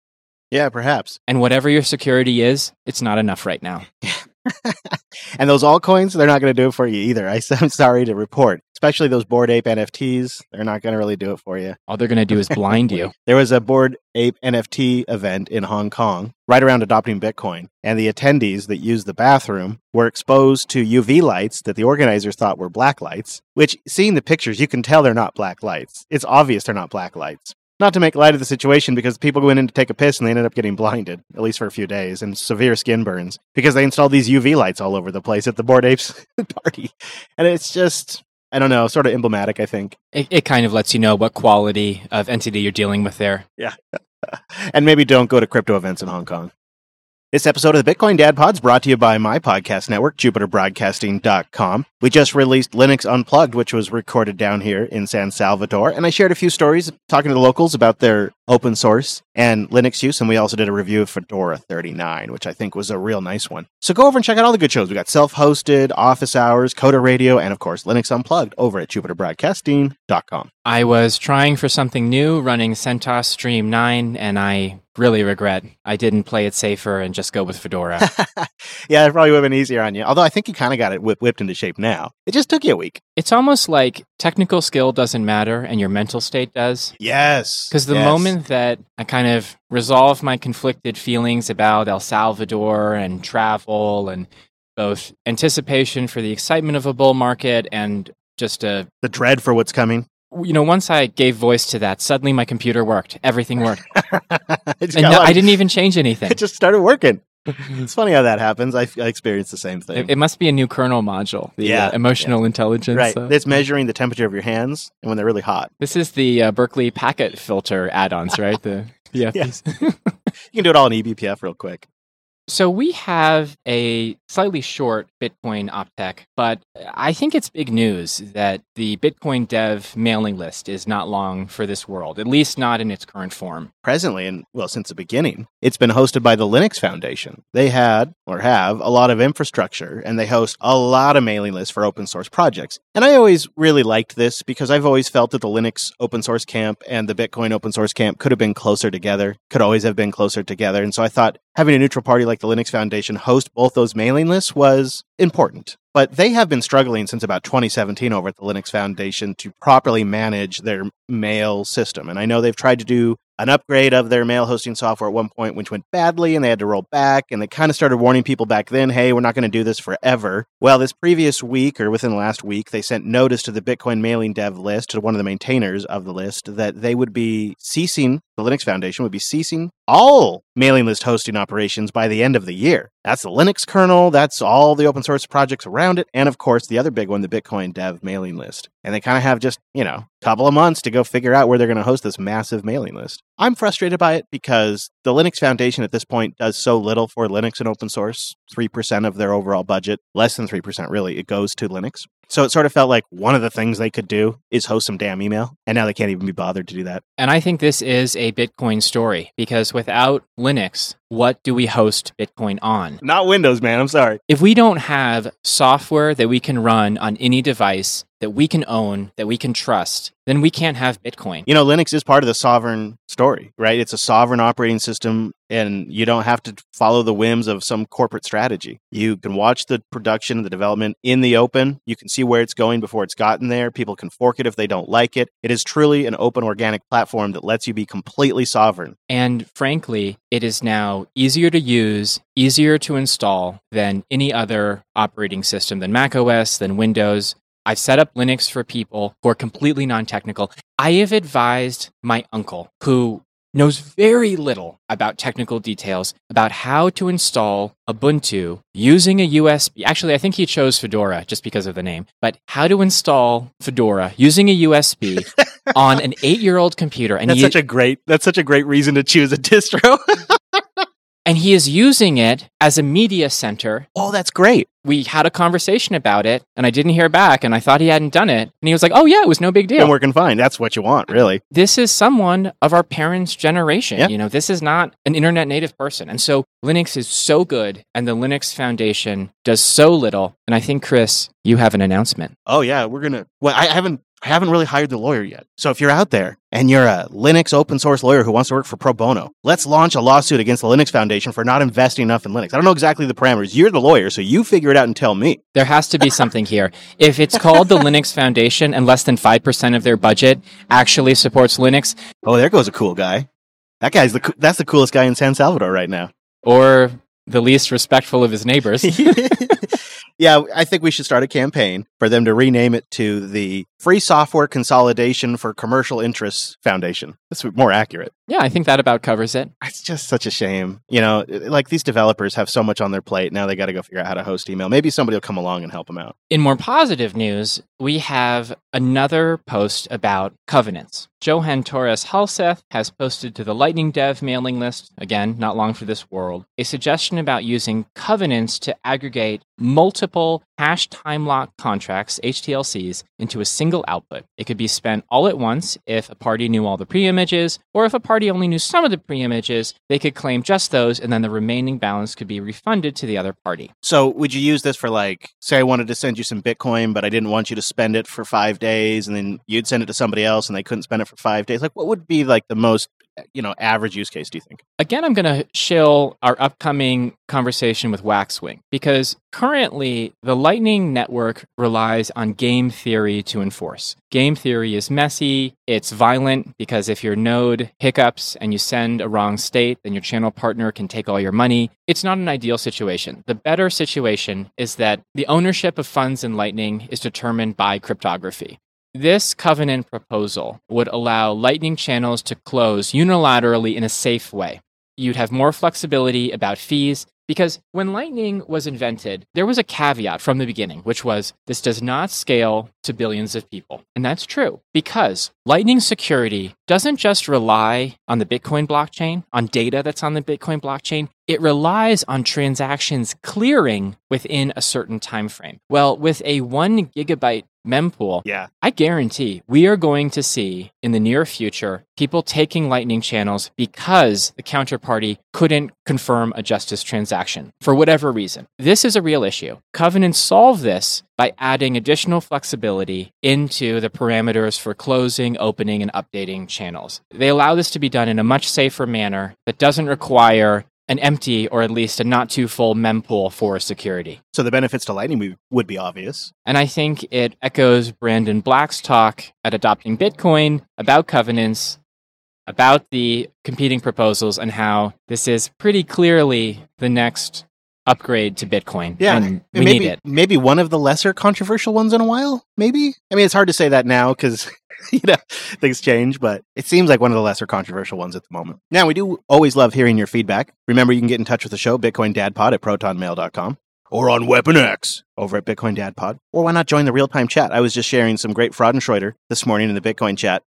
Yeah, perhaps. And whatever your security is, it's not enough right now. (laughs) and those altcoins, they're not going to do it for you either. I, am (laughs) sorry to report, especially those Bored Ape NFTs. They're not going to really do it for you. All they're going to do is (laughs) blind you. there was a Bored Ape NFT event in Hong Kong right around adopting Bitcoin, and the attendees that used the bathroom were exposed to UV lights that the organizers thought were black lights, which, seeing the pictures, you can tell they're not black lights. It's obvious they're not black lights not to make light of the situation because people went in to take a piss and they ended up getting blinded, at least for a few days, and severe skin burns because they installed these UV lights all over the place at the Bored Apes (laughs) party. And it's just, I don't know, sort of emblematic, I think. It, it kind of lets you know what quality of entity you're dealing with there. Yeah. (laughs) and maybe don't go to crypto events in Hong Kong. This episode of the Bitcoin Dad Pod is brought to you by my podcast network, JupiterBroadcasting.com. We just released Linux Unplugged, which was recorded down here in San Salvador, and I shared a few stories talking to the locals about their open source and Linux use, and we also did a review of Fedora 39, which I think was a real nice one. So go over and check out all the good shows. We got self-hosted, Office Hours, Coder Radio, and of course Linux Unplugged over at JupiterBroadcasting.com. I was trying for something new, running CentOS Stream 9, and I really regret I didn't play it safer and just go with Fedora. (laughs) yeah, it probably would have been easier on you. Although I think you kind of got it whip- whipped into shape now. It just took you a week. It's almost like technical skill doesn't matter and your mental state does. Yes. Because the yes. moment that I kind of resolve my conflicted feelings about El Salvador and travel and both anticipation for the excitement of a bull market and just a the dread for what's coming you know, once I gave voice to that, suddenly my computer worked. Everything worked. (laughs) and no, I didn't even change anything. (laughs) It just started working. it's funny how that happens. I, I experienced the same thing. It, it, must be a new kernel module. The, yeah, uh, emotional yeah. intelligence. Right. Uh, it's measuring the temperature of your hands and when they're really hot. This is the uh, Berkeley packet filter add-ons, right? The yeah. (laughs) you can do it all in eBPF real quick. So we have a slightly short Bitcoin Optech, but I think it's big news that the Bitcoin Dev mailing list is not long for this world, at least not in its current form. Presently, and well, since the beginning, it's been hosted by the Linux Foundation. They had or have a lot of infrastructure, and they host a lot of mailing lists for open source projects. And I always really liked this because I've always felt that the Linux open source camp and the Bitcoin open source camp could have been closer together, could always have been closer together. And so I thought having a neutral party like the Linux Foundation host both those mailing lists was important. But they have been struggling since about 2017 over at the Linux Foundation to properly manage their mail system. And I know they've tried to do an upgrade of their mail hosting software at one point, which went badly and they had to roll back. And they kind of started warning people back then, hey, we're not going to do this forever. Well, this previous week or within the last week, they sent notice to the Bitcoin mailing dev list, to one of the maintainers of the list, that they would be ceasing, the Linux Foundation would be ceasing all mailing list hosting operations by the end of the year. That's the Linux kernel, that's all the open source projects around it, and of course, the other big one, the Bitcoin dev mailing list. And they kind of have just, you know, a couple of months to go figure out where they're going to host this massive mailing list. I'm frustrated by it because the Linux Foundation at this point does so little for Linux and open source 3% of their overall budget, less than 3% really, it goes to Linux. So it sort of felt like one of the things they could do is host some damn email. And now they can't even be bothered to do that. And I think this is a Bitcoin story because without Linux, what do we host Bitcoin on? Not Windows, man. I'm sorry. If we don't have software that we can run on any device that we can own, that we can trust, then we can't have Bitcoin. You know, Linux is part of the sovereign story, right? It's a sovereign operating system, and you don't have to follow the whims of some corporate strategy. You can watch the production, and the development in the open. You can see where it's going before it's gotten there. People can fork it if they don't like it. It is truly an open organic platform that lets you be completely sovereign. And frankly, it is now easier to use, easier to install than any other operating system than Mac OS, than Windows. I've set up Linux for people who are completely non technical. I have advised my uncle, who knows very little about technical details about how to install Ubuntu using a USB. Actually, I think he chose Fedora just because of the name, but how to install Fedora using a USB (laughs) on an eight year old computer. And That's he, such a great. That's such a great reason to choose a distro. (laughs) and he is using it as a media center. oh, that's great. We had a conversation about it, and I didn't hear back, and I thought he hadn't done it. And he was like, "Oh yeah, it was no big deal." Been working fine. That's what you want, really. this is someone of our parents' generation. Yeah. You know, this is not an internet native person. And so Linux is so good and the Linux Foundation does so little. And I think, Chris, you have an announcement. Oh yeah, we're gonna. Well, I haven't. I haven't really hired the lawyer yet. So if you're out there and you're a Linux open source lawyer who wants to work for pro bono, let's launch a lawsuit against the Linux Foundation for not investing enough in Linux. I don't know exactly the parameters. You're the lawyer, so you figure it out and tell me. There has to be something here. If it's called the Linux Foundation and less than 5% of their budget actually supports Linux, Oh, there goes a cool guy. That guy's the that's the coolest guy in San Salvador right now. or the least respectful of his neighbors, (laughs) (laughs) yeah, I think we should start a campaign for them to rename it to the Free Software Consolidation for Commercial Interests Foundation. That's more accurate. Yeah, I think that about covers it. It's just such a shame. You know, uh, like these developers have so much on their plate. Now they got to go figure out how to host email. Maybe somebody will come along and help them out. In more positive news, we have another post about covenants. Johan Torås Halseth has posted to the Lightning Dev mailing list, again, not long for this world, a suggestion about using covenants to aggregate multiple hash time lock contracts, HTLCs, into a single output. It could be spent all at once if a party knew all the pre-images, or if a party only knew some of the pre-images, they could claim just those, and then the remaining balance could be refunded to the other party. So, would you use this for like, say, I wanted to send you some Bitcoin, but I didn't want you to spend it for five days, and then you'd send it to somebody else, and they couldn't spend it for five days? Like, what would be like the most, Uh, you know, average use case? Do you think? Again, I'm going to shill our upcoming conversation with Waxwing because currently the Lightning Network relies on game theory to enforce. Game theory is messy, it's violent because if your node hiccups and you send a wrong state, then your channel partner can take all your money. It's not an ideal situation. The better situation is that the ownership of funds in Lightning is determined by cryptography. This covenant proposal would allow Lightning channels to close unilaterally in a safe way. You'd have more flexibility about fees because when Lightning was invented, there was a caveat from the beginning, which was this does not scale to billions of people. And that's true because Lightning security doesn't just rely on the Bitcoin blockchain, on data that's on the Bitcoin blockchain. It relies on transactions clearing within a certain time frame. Well, with a one gigabyte mempool, Yeah. I guarantee we are going to see in the near future people taking Lightning channels because the counterparty couldn't confirm a justice transaction for whatever reason. This is a real issue. Covenants solve this by adding additional flexibility into the parameters for closing, opening, and updating channels. They allow this to be done in a much safer manner that doesn't require an empty or at least a not too full mempool for security. So the benefits to Lightning would- be obvious. And I think it echoes Brandon Black's talk at Adopting Bitcoin about covenants, about the competing proposals, and how this is pretty clearly the next upgrade to Bitcoin. Yeah, And we maybe need it. maybe one of the lesser controversial ones in a while. Maybe I mean it's hard to say that now because (laughs) you know things change, but it seems like one of the lesser controversial ones at the moment. Now we do always love hearing your feedback. Remember, you can get in touch with the show Bitcoin Dad Pod at protonmail.com or on Weapon X over at Bitcoin Dad Pod. Or why not join the real time chat? I was just sharing some great Fraudenschreuder this morning in the Bitcoin chat.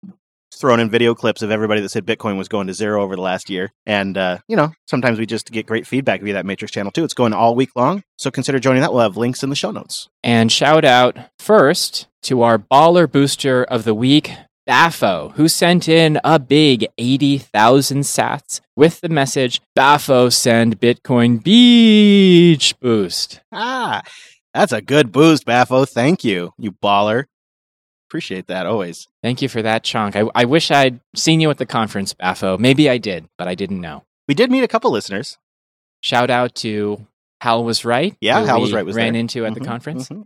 Throwing in video clips of everybody that said Bitcoin was going to zero over the last year. And, uh, you know, sometimes we just get great feedback via that Matrix channel too. It's going all week long. So consider joining that. We'll have links in the show notes. And shout out first to our baller booster of the week, Baffo, who sent in a big 80,000 sats with the message Baffo send Bitcoin beach boost. Ah, that's a good boost, Baffo. Thank you, you baller. Appreciate that always. Thank you for that chunk. I, I wish I'd seen you at the conference, Baffo. Maybe I did, but I didn't know. We did meet a couple listeners. Shout out to Hal was right. Yeah, Hal was right was ran there. into at the Mhm, conference. mhm.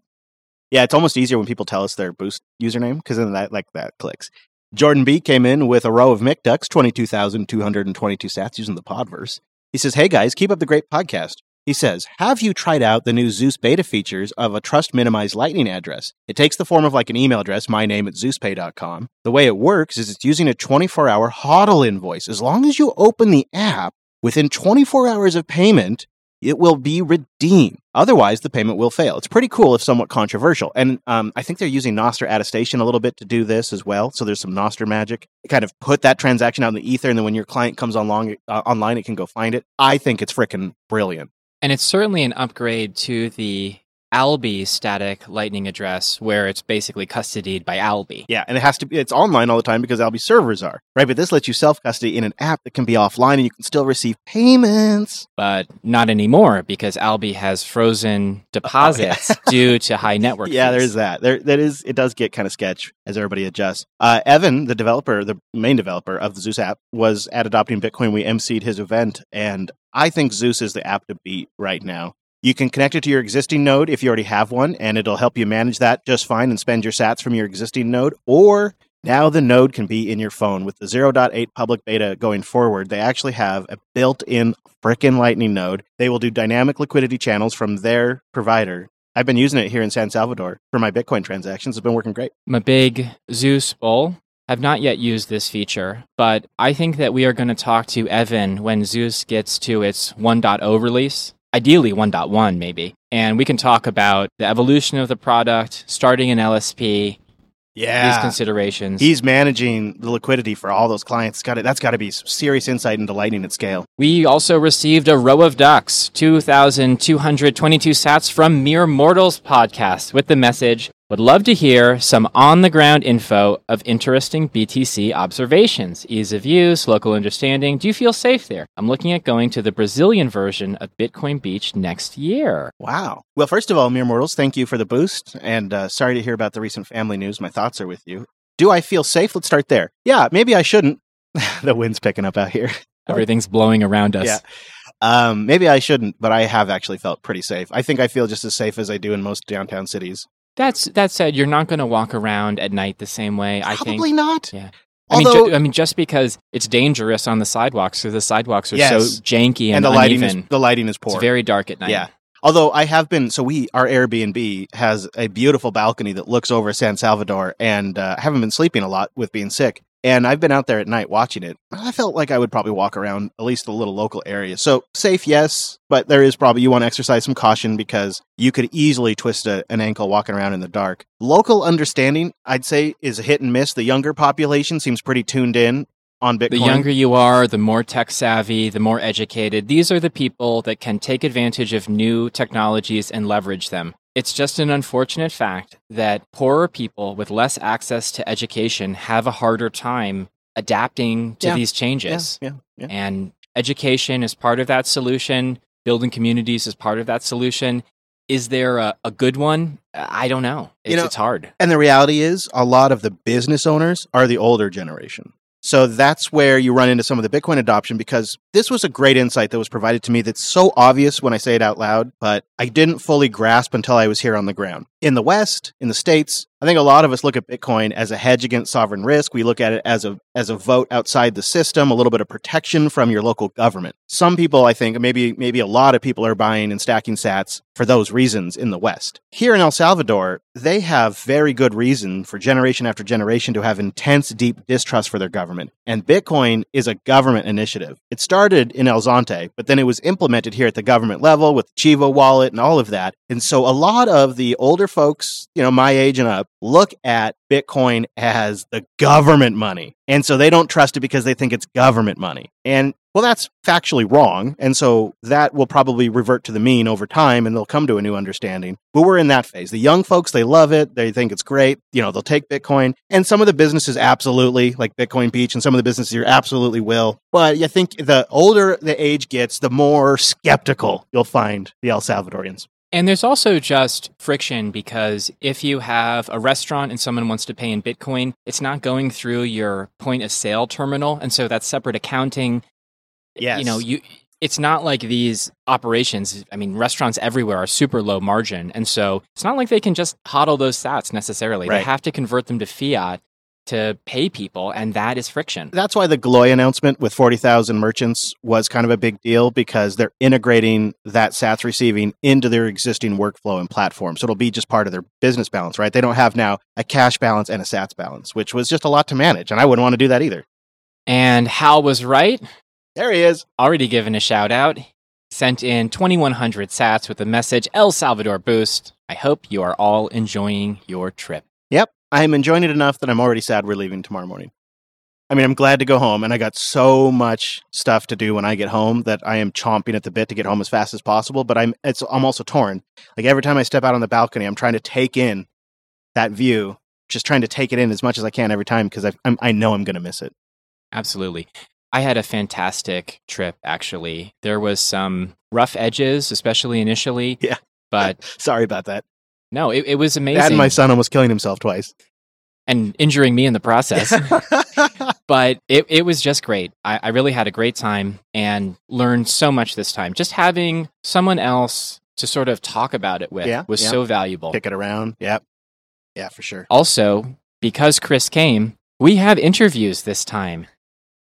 Yeah, it's almost easier when people tell us their boost username because then that like that clicks. Jordan B came in with a row of McDucks, 22,222 sats using the Podverse. He says, Hey guys, keep up the great podcast. He says, Have you tried out the new Zeus beta features of a trust minimized lightning address? It takes the form of like an email address, my name at ZeusPay.com. The way it works is it's using a 24 hour HODL invoice. As long as you open the app within 24 hours of payment, it will be redeemed. Otherwise, the payment will fail. It's pretty cool, if somewhat controversial. And um, I think they're using Nostr attestation a little bit to do this as well. So there's some Nostr magic. kind of put that transaction out in the ether, and then when your client comes online, uh, online, it can go find it. I think it's freaking brilliant. And it's certainly an upgrade to the Alby static lightning address where it's basically custodied by Alby. Yeah, and it has to be it's online all the time because Alby servers are. Right, but this lets you self-custody in an app that can be offline and you can still receive payments. But not anymore because Alby has frozen deposits oh, (laughs) yeah. due to high network. Yeah, fees. there's that. There that is it does get kind of sketch as everybody adjusts. Uh, Evan, the developer, the main developer of the Zeus app, was at Adopting Bitcoin. We emceed his event and I think Zeus is the app to beat right now. You can connect it to your existing node if you already have one, and it'll help you manage that just fine and spend your sats from your existing node. Or now the node can be in your phone. With the 0.8 public beta going forward, they actually have a built in frickin' Lightning node. They will do dynamic liquidity channels from their provider. I've been using it here in San Salvador for my Bitcoin transactions. It's been working great. A big Zeus bull. I've not yet used this feature, but I think that we are going to talk to Evan when Zeus gets to its 1.0 release ideally 1.1 maybe. And we can talk about the evolution of the product, starting an LSP, yeah, these considerations. He's managing the liquidity for all those clients. Got it. That's got to be serious insight into Lightning at scale. We also received a row of ducks, 2,222 sats from Mere Mortals podcast with the message would love to hear some on the ground info of interesting BTC observations, ease of use, local understanding. Do you feel safe there? I'm looking at going to the Brazilian version of Bitcoin Beach next year. Wow. Well, first of all, Mere Mortals, thank you for the boost. And uh, sorry to hear about the recent family news. My thoughts are with you. Do I feel safe? Let's start there. Yeah, maybe I shouldn't. (laughs) the wind's picking up out here. Everything's blowing around us. Yeah. Um, maybe I shouldn't, but I have actually felt pretty safe. I think I feel just as safe as I do in most downtown cities. That's that said, you're not going to walk around at night the same way. I think probably not. Yeah. I Although, mean, ju- I mean, just because it's dangerous on the sidewalks, because the sidewalks are yes. so janky and, and the lighting is the lighting is poor. It's very dark at night. Yeah. Although I have been, so we, our Airbnb has a beautiful balcony that looks over San Salvador, and uh, I haven't been sleeping a lot with being sick. And I've been out there at night watching it. I felt like I would probably walk around at least a little local area. So safe, yes, but there is probably you want to exercise some caution because you could easily twist a, an ankle walking around in the dark. Local understanding, I'd say, is a hit and miss. The younger population seems pretty tuned in on Bitcoin. The younger you are, the more tech savvy, the more educated. These are the people that can take advantage of new technologies and leverage them. It's just an unfortunate fact that poorer people with less access to education have a harder time adapting to yeah. these changes. Yeah, yeah, and education is part of that solution, building communities is part of that solution. Is there a, a good one? I don't know. It's, you know. it's hard. And the reality is, a lot of the business owners are the older generation. So that's where you run into some of the Bitcoin adoption because this was a great insight that was provided to me that's so obvious when I say it out loud, but I didn't fully grasp until I was here on the ground. In the West, in the States, I think a lot of us look at Bitcoin as a hedge against sovereign risk. We look at it as a as a vote outside the system, a little bit of protection from your local government. Some people, I think, maybe maybe a lot of people are buying and stacking sats for those reasons in the West. Here in El Salvador, they have very good reason for generation after generation to have intense deep distrust for their government. And Bitcoin is a government initiative. It started in El Zonte, but then it was implemented here at the government level with Chivo wallet and all of that. And so a lot of the older folks, you know, my age and up, look at Bitcoin as the government money. And so they don't trust it because they think it's government money. And well, that's factually wrong. And so that will probably revert to the mean over time and they'll come to a new understanding. But we're in that phase. The young folks, they love it. They think it's great. You know, they'll take Bitcoin. And some of the businesses absolutely, like Bitcoin Beach, and some of the businesses here absolutely will. But I think the older the age gets, the more skeptical you'll find the El Salvadorians. And there's also just friction because if you have a restaurant and someone wants to pay in Bitcoin, it's not going through your point of sale terminal. And so that's separate accounting. Yes. You know, you it's not like these operations, I mean, restaurants everywhere are super low margin. And so it's not like they can just hodl those sats necessarily. Right. They have to convert them to fiat to pay people, and that is friction. That's why the Galoy announcement with 40,000 merchants was kind of a big deal because they're integrating that SATS receiving into their existing workflow and platform. So it'll be just part of their business balance, right? They don't have now a cash balance and a SATS balance, which was just a lot to manage. And I wouldn't want to do that either. And Hal was right. There he is. Already given a shout out. Sent in 2100 sats with the message El Salvador Boost. I hope you are all enjoying your trip. Yep. I am enjoying it enough that I'm already sad we're leaving tomorrow morning. I mean, I'm glad to go home, and I got so much stuff to do when I get home that I am chomping at the bit to get home as fast as possible. But I'm it's I'm also torn. Like every time I step out on the balcony, I'm trying to take in that view, just trying to take it in as much as I can every time because I know I'm going to miss it. Absolutely. I had a fantastic trip, actually. There was some rough edges, especially initially. Yeah. But (laughs) Sorry about that. No, it, it was amazing. Dad and my son almost killing himself twice. and injuring me in the process. (laughs) but it, it was just great. I, I really had a great time and learned so much this time. Just having someone else to sort of talk about it with Yeah, was yeah. so valuable. Kick it around. Yep. Yeah, for sure. Also, because Chris came, we have interviews this time.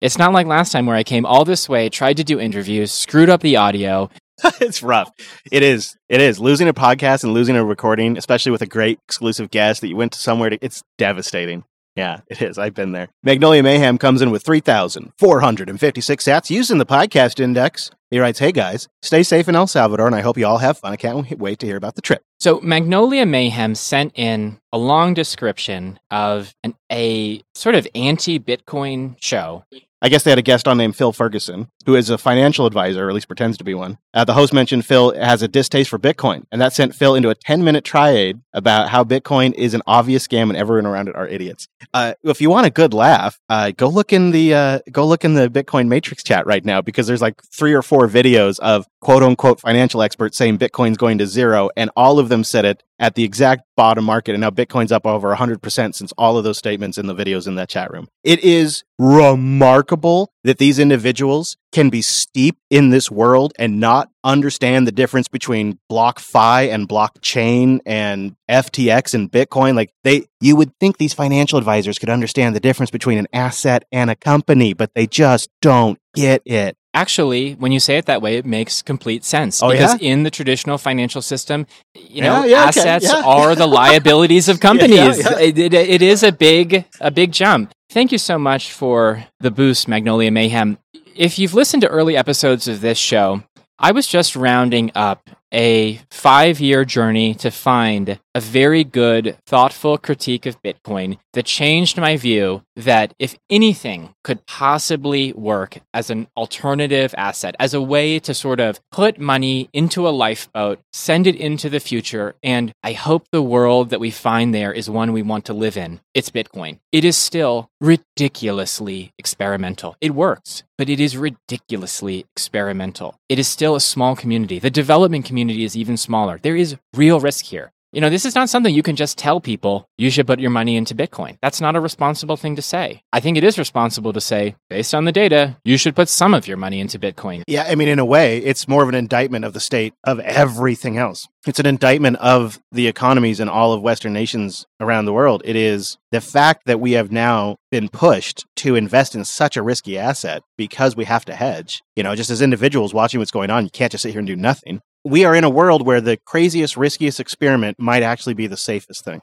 It's not like last time where I came all this way, tried to do interviews, screwed up the audio. (laughs) it's rough. It is. It is. Losing a podcast and losing a recording, especially with a great exclusive guest that you went to somewhere to, it's devastating. Yeah, it is. I've been there. Magnolia Mayhem comes in with 3,456 sats using the podcast index. He writes, Hey guys, stay safe in El Salvador, and I hope you all have fun. I can't wait to hear about the trip. So, Magnolia Mayhem sent in a long description of an, a sort of anti Bitcoin show. I guess they had a guest on named Phil Ferguson, who is a financial advisor, or at least pretends to be one. Uh, the host mentioned Phil has a distaste for Bitcoin, and that sent Phil into a 10 minute triade about how Bitcoin is an obvious scam and everyone around it are idiots. Uh, if you want a good laugh, uh, go look in the uh, go look in the Bitcoin Matrix chat right now because there's like three or four videos of quote unquote financial experts saying Bitcoin's going to zero, and all of them said it at the exact bottom market, and now Bitcoin's up over 100% since all of those statements in the videos in that chat room. It is remarkable that these individuals can be steep in this world and not understand the difference between BlockFi and blockchain and FTX and Bitcoin. Like they, you would think these financial advisors could understand the difference between an asset and a company, but they just don't get it. Actually, when you say it that way, it makes complete sense. Oh, because in the traditional financial system, you know, Yeah, yeah, okay, assets yeah. are the liabilities of (laughs) companies. yeah. It, it- it is a big, a big jump. Thank you so much for the boost, Magnolia Mayhem. If you've listened to early episodes of this show, I was just rounding up a five year journey to find a very good, thoughtful critique of Bitcoin that changed my view that if anything could possibly work as an alternative asset, as a way to sort of put money into a lifeboat, send it into the future, and I hope the world that we find there is one we want to live in, it's Bitcoin. It is still ridiculously experimental. It works, but it is ridiculously experimental. It is still a small community. The development community is even smaller. There is real risk here. You know, this is not something you can just tell people you should put your money into Bitcoin. That's not a responsible thing to say. I think it is responsible to say, based on the data, you should put some of your money into Bitcoin. Yeah, I mean, in a way, it's more of an indictment of the state of everything else. It's an indictment of the economies in all of Western nations around the world. It is the fact that we have now been pushed to invest in such a risky asset because we have to hedge. You know, just as individuals watching what's going on, you can't just sit here and do nothing. We are in a world where the craziest, riskiest experiment might actually be the safest thing.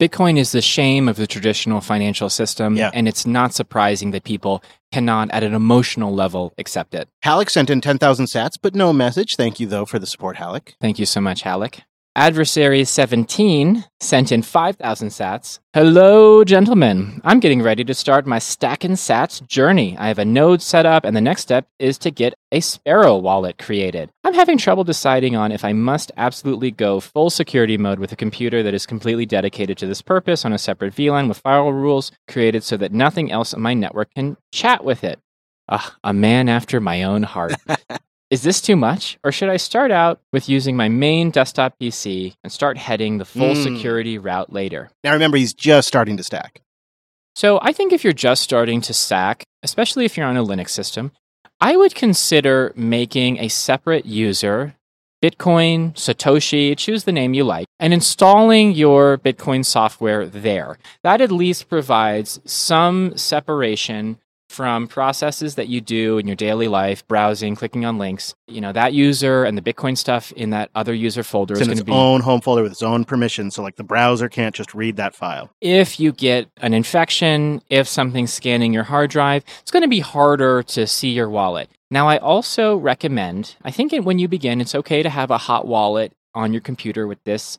Bitcoin is the shame of the traditional financial system, Yeah. and it's not surprising that people cannot, at an emotional level, accept it. Halleck sent in 10,000 sats, but no message. Thank you, though, for the support, Halleck. Thank you so much, Halleck. Adversary 17 sent in 5,000 sats. Hello, gentlemen. I'm getting ready to start my stacking sats journey. I have a node set up, and the next step is to get a Sparrow wallet created. I'm having trouble deciding on if I must absolutely go full security mode with a computer that is completely dedicated to this purpose on a separate VLAN with firewall rules created so that nothing else on my network can chat with it. Ah, a man after my own heart. (laughs) Is this too much? Or should I start out with using my main desktop PC and start heading the full Mm. security route later? Now, remember, he's just starting to stack. So I think if you're just starting to stack, especially if you're on a Linux system, I would consider making a separate user Bitcoin, Satoshi, choose the name you like, and installing your Bitcoin software there. That at least provides some separation from processes that you do in your daily life, browsing, clicking on links. You know, that user and the Bitcoin stuff in that other user folder It's is in going its to be. Its own home folder with its own permission. So, like, the browser can't just read that file. if you get an infection, if something's scanning your hard drive, it's going to be harder to see your wallet. Now, I also recommend, I think when you begin, it's okay to have a hot wallet on your computer with this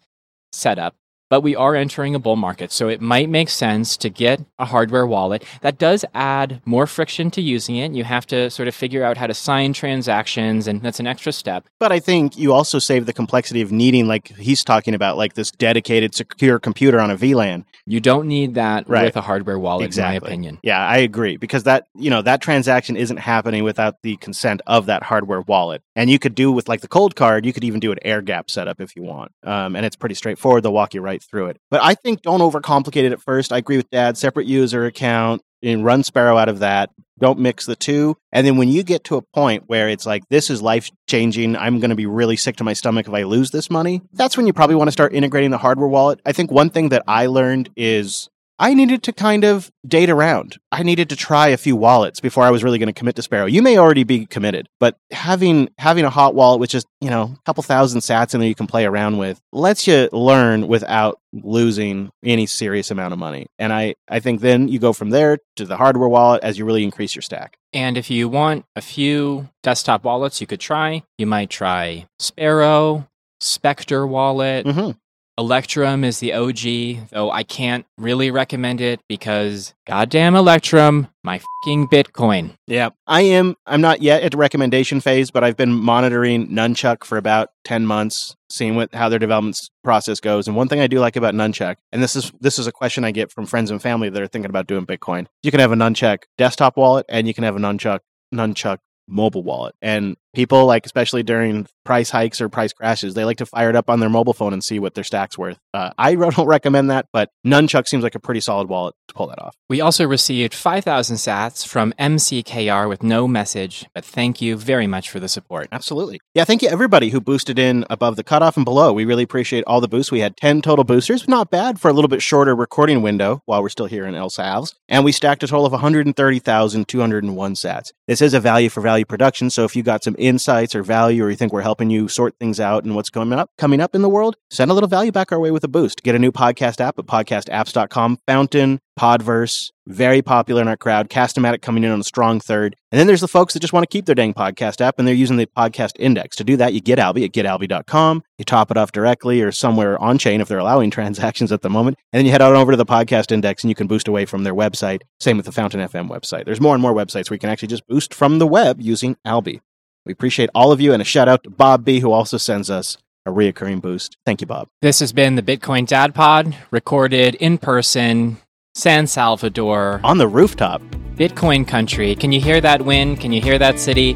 setup. But we are entering a bull market, so it might make sense to get a hardware wallet. That does add more friction to using it. You have to sort of figure out how to sign transactions, and that's an extra step. But I think you also save the complexity of needing, like he's talking about, like this dedicated, secure computer on a VLAN. You don't need that Right. with a hardware wallet, in Exactly. my opinion. Yeah, I agree because that you know that transaction isn't happening without the consent of that hardware wallet. And you could do with like the Coldcard, you could even do an air gap setup if you want. Um, and it's pretty straightforward. They'll walk you right through it. But I think don't overcomplicate it at first. I agree with Dad. Separate user account and run Sparrow out of that. Don't mix the two. And then when you get to a point where it's like this is life changing, I'm going to be really sick to my stomach if I lose this money. That's when you probably want to start integrating the hardware wallet. I think one thing that I learned is I needed to kind of date around. I needed to try a few wallets before I was really going to commit to Sparrow. You may already be committed, but having having a hot wallet with just, you know, a couple thousand sats in there you can play around with lets you learn without losing any serious amount of money. And I, I think then you go from there to the hardware wallet as you really increase your stack. And if you want a few desktop wallets you could try, you might try Sparrow, Specter Wallet. hmm Electrum is the OG, though I can't really recommend it because goddamn Electrum, my fucking Bitcoin. Yeah. I am I'm not yet at the recommendation phase, but I've been monitoring Nunchuck for about 10 months, seeing what how their development process goes. And one thing I do like about Nunchuck, and this is this is a question I get from friends and family that are thinking about doing Bitcoin. You can have a Nunchuck desktop wallet and you can have a Nunchuck Nunchuck mobile wallet. And people like especially during price hikes or price crashes, they like to fire it up on their mobile phone and see what their stack's worth. Uh, I (laughs) don't recommend that, but Nunchuck seems like a pretty solid wallet to pull that off. We also received 5,000 sats from MCKR with no message, but thank you very much for the support. Absolutely. Yeah, thank you everybody who boosted in above the cutoff and below. We really appreciate all the boosts. We had 10 total boosters, not bad for a little bit shorter recording window while we're still here in El Salves. And we stacked a total of 130,201 sats. This is a value for value production, so if you got some insights or value or you think we're helping you sort things out and what's coming up coming up in the world, send a little value back our way with a boost. Get a new podcast app at podcastapps.com. Fountain, Podverse, very popular in our crowd. Castamatic coming in on a strong third. And then there's the folks that just want to keep their dang podcast app and they're using the podcast index. To do that, you get Alby at getalby.com. You top it off directly or somewhere on chain if they're allowing (laughs) transactions at the moment. And then you head on over to the podcast index and you can boost away from their website. Same with the Fountain FM website. There's more and more websites where you can actually just boost from the web using Alby. We appreciate all of you and a shout out to Bob B, who also sends us a reoccurring boost. Thank you, Bob. This has been the Bitcoin Dad Pod, recorded in person, San Salvador, On the rooftop, Bitcoin country. Can you hear that wind? Can you hear that city?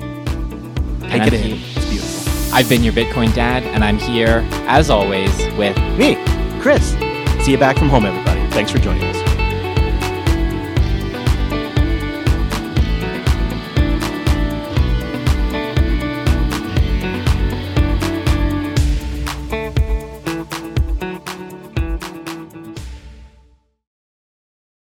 take it in. It's beautiful. I've been your Bitcoin Dad, and I'm here, as always, with Me, Chris. See you back from home, everybody. Thanks for joining us.